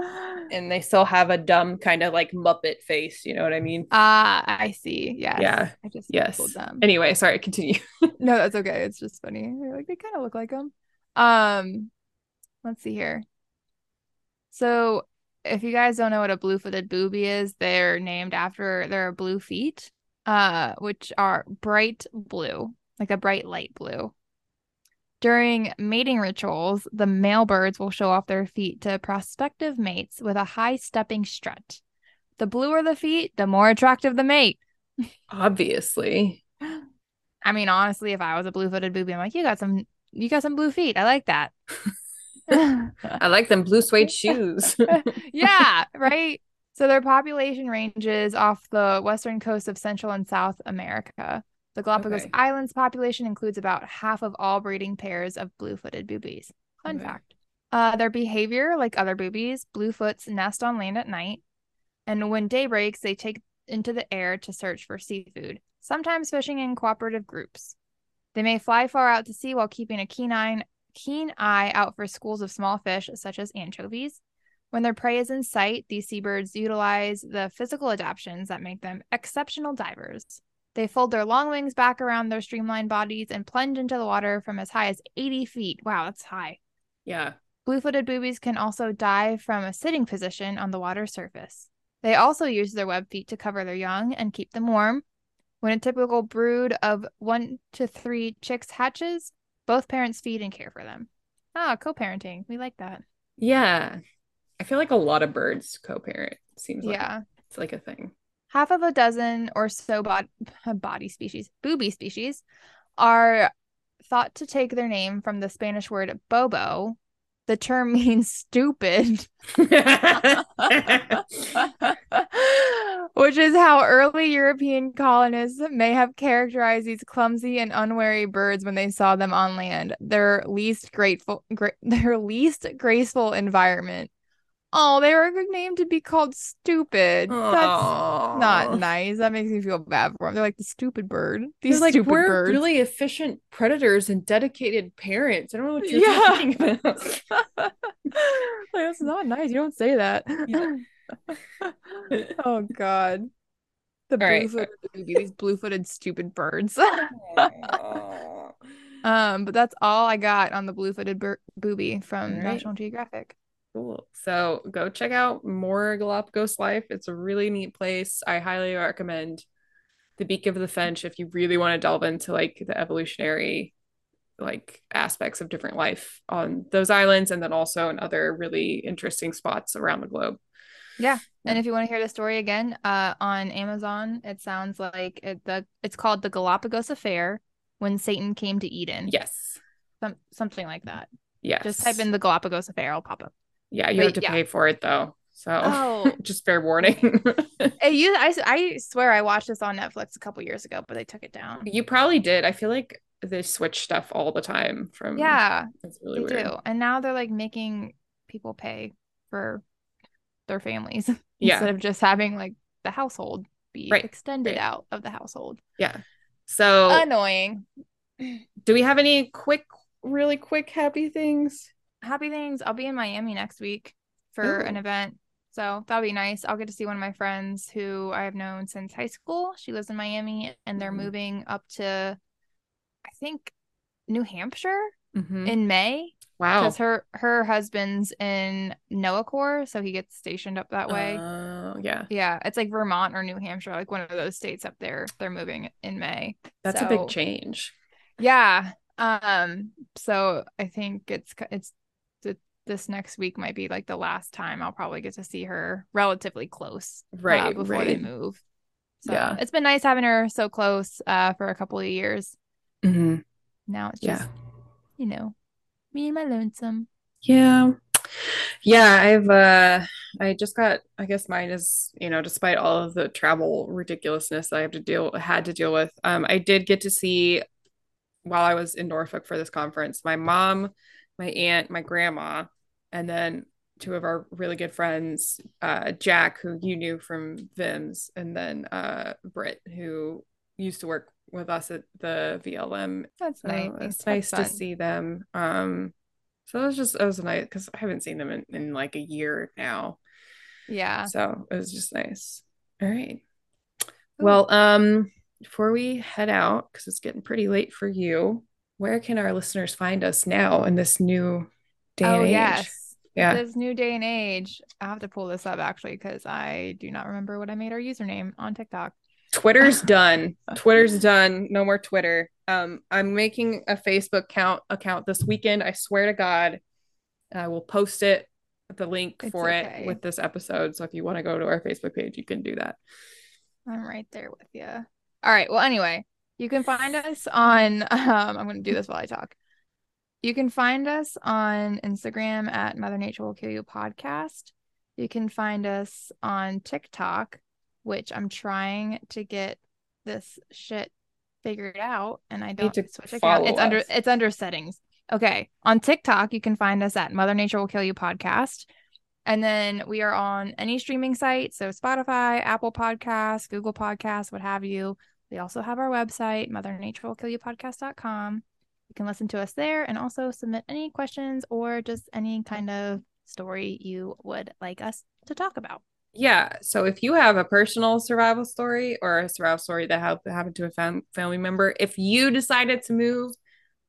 and they still have a dumb kind of like Muppet face. You know what I mean? Ah, I see. Yes. Yeah. I just Yes. Them. Anyway, sorry, continue. (laughs) No, that's okay. It's just funny. Like they kind of look like them. Um, let's see here. So, if you guys don't know what a blue-footed booby is, they're named after their blue feet, uh, which are bright blue, like a bright light blue. During mating rituals, the male birds will show off their feet to prospective mates with a high stepping strut. The bluer the feet, the more attractive the mate. Obviously. I mean, honestly, if I was a blue-footed booby, I'm like, you got some, you got some blue feet. I like that. (laughs) I like them blue suede shoes. (laughs) yeah, right. So their population ranges off the western coast of Central and South America. The Galapagos Okay. Islands population includes about half of all breeding pairs of blue-footed boobies. Fun Okay. fact. Uh, their behavior, like other boobies, bluefoots nest on land at night, and when day breaks, they take into the air to search for seafood, sometimes fishing in cooperative groups. They may fly far out to sea while keeping a keen eye, keen eye out for schools of small fish, such as anchovies. When their prey is in sight, these seabirds utilize the physical adaptations that make them exceptional divers. They fold their long wings back around their streamlined bodies and plunge into the water from as high as 80 feet. Wow, that's high. yeah. Blue footed boobies can also dive from a sitting position on the water surface. They also use their web feet to cover their young and keep them warm. When a typical brood of one to three chicks hatches, both parents feed and care for them. Ah, co parenting. We like that. Yeah. I feel like a lot of birds co-parent. Seems like Yeah. it's like a thing. Half of a dozen or so bod- (laughs) body species, booby species, are thought to take their name from the Spanish word bobo. The term (laughs) means stupid. (laughs) Which is how early European colonists may have characterized these clumsy and unwary birds when they saw them on land. Their least grateful, gra- (laughs) their least graceful environment. Oh, they were named to be called stupid. That's Aw. not nice. That makes me feel bad for them. They're like the stupid bird. These like stupid we're birds. really efficient predators and dedicated parents. I don't know what you're Yeah. talking about. (laughs) Like, that's not nice. You don't say that. Yeah. (laughs) (laughs) oh God. The right. blue-footed booby, these blue-footed stupid birds. (laughs) Um, but that's all I got on the blue-footed bir- booby from right. National Geographic. Cool. So go check out more Galapagos life. It's a really neat place. I highly recommend the Beak of the Finch if you really want to delve into like the evolutionary like aspects of different life on those islands and then also in other really interesting spots around the globe. Yeah. And if you want to hear the story again, uh, on Amazon, it sounds like it, the it's called the Galapagos Affair when Satan came to Eden. Yes. Some, something like that. Yes. Just type in the Galapagos Affair, I'll pop up. Yeah, you But have to yeah. pay for it though. So Oh. (laughs) just fair warning. (laughs) You, I, I swear I watched this on Netflix a couple years ago, but they took it down. you probably did. I feel like they switch stuff all the time from Yeah, It's really they weird. do. And now they're like making people pay for their families (laughs) Yeah. instead of just having like the household be Right, extended right. out of the household. Yeah. So Annoying. (clears throat) do we have any quick, really quick happy things? Happy things. I'll be in Miami next week for an event. So that'll be nice. I'll get to see one of my friends who I have known since high school. She lives in Miami and they're Mhm. moving up to, I think, New Hampshire Mhm. in May Wow. because her her husband's in NOAA Corps, so he gets stationed up that way. Oh, yeah. Yeah, it's like Vermont or New Hampshire, like one of those states up there. They're moving in May. That's a big change. Yeah. Um. So I think it's it's th- this next week might be like the last time I'll probably get to see her relatively close. uh, Right. before they move. So Yeah. it's been nice having her so close uh for a couple of years. Mhm. Now it's Yeah. just you know me and my lonesome. Yeah. Yeah, I've uh I just got I guess mine is, you know, despite all of the travel ridiculousness that I have to deal had to deal with. Um I did get to see while I was in Norfolk for this conference, my mom, my aunt, my grandma, and then two of our really good friends, uh Jack, who you knew from VIMS, and then uh Britt, who used to work with us at the VLM That's so nice. it's nice to see them. Um, so it was just it was nice because I haven't seen them in, in like a year now. Yeah. So it was just nice. All right. Ooh. Well, um, before we head out, because it's getting pretty late for you, where can our listeners find us now in this new day Oh and age? yes. Yeah. This new day and age. I have to pull this up actually because I do not remember what I made our username on TikTok. Twitter's (laughs) done. Twitter's done. No more Twitter. Um, I'm making a Facebook count account this weekend. I swear to God, I will post it, the link It's for okay. it with this episode. So if you want to go to our Facebook page, you can do that. I'm right there with you. All right. Well, anyway, you can find us on. (laughs) Um, I'm going to do this while I talk. You can find us on Instagram at Mother Nature Will Kill You podcast. You can find us on TikTok, which I'm trying to get this shit figured out, and I don't to switch account. It's under it's under settings. Okay, on TikTok, you can find us at Mother Nature Will Kill You podcast. And then we are on any streaming site. So Spotify, Apple Podcasts, Google Podcasts, what have you. We also have our website, Mother Nature Will Kill You mothernatureWillKillYouPodcast.com. You can listen to us there and also submit any questions or just any kind of story you would like us to talk about. Yeah. So if you have a personal survival story or a survival story that happened to a fam- family member, if you decided to move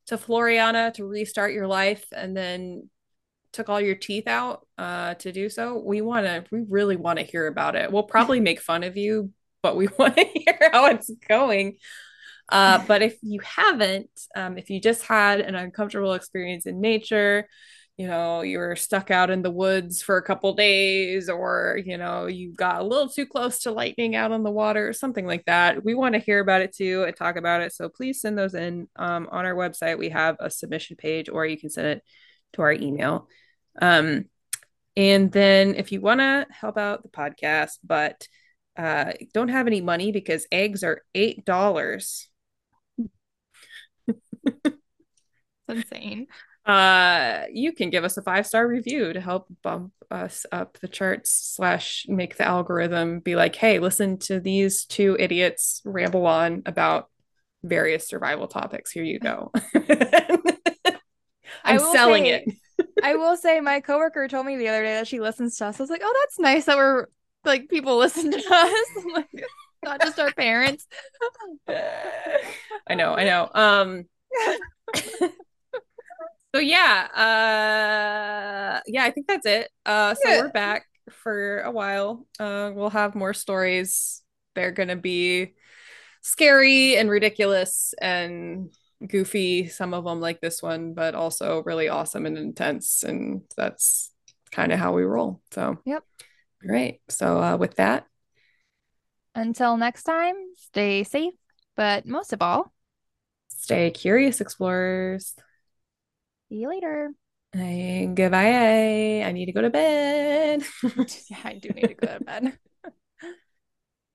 to Floreana to restart your life and then took all your teeth out uh, to do so, we want to, we really want to hear about it. We'll probably (laughs) make fun of you, but we (laughs) want to hear how it's going. Uh, but if you haven't, um, if you just had an uncomfortable experience in nature, you know, you were stuck out in the woods for a couple days, or you know, you got a little too close to lightning out on the water, or something like that. We want to hear about it too and talk about it. So please send those in. Um, on our website, we have a submission page, or you can send it to our email. Um, and then if you want to help out the podcast, but uh, don't have any money because eggs are eight dollars. (laughs) It's insane. Uh you can give us a five star review to help bump us up the charts slash make the algorithm be like hey listen to these two idiots ramble on about various survival topics here you go (laughs) i'm selling say- it (laughs) I will say my coworker told me the other day that she listens to us. I was like, oh, that's nice that we're like people listen to (laughs) us. like not just our parents. I know, I know. Um so yeah, uh yeah, I think that's it. Uh so Yeah. we're back for a while. Uh we'll have more stories. They're gonna be scary and ridiculous and goofy, some of them like this one, but also really awesome and intense. And that's kind of how we roll. So Yep. all right. So uh with that, Until next time, stay safe, but most of all, stay curious, explorers. See you later. Hey, goodbye. I need to go to bed. (laughs) (laughs) Yeah, I do need to go to bed.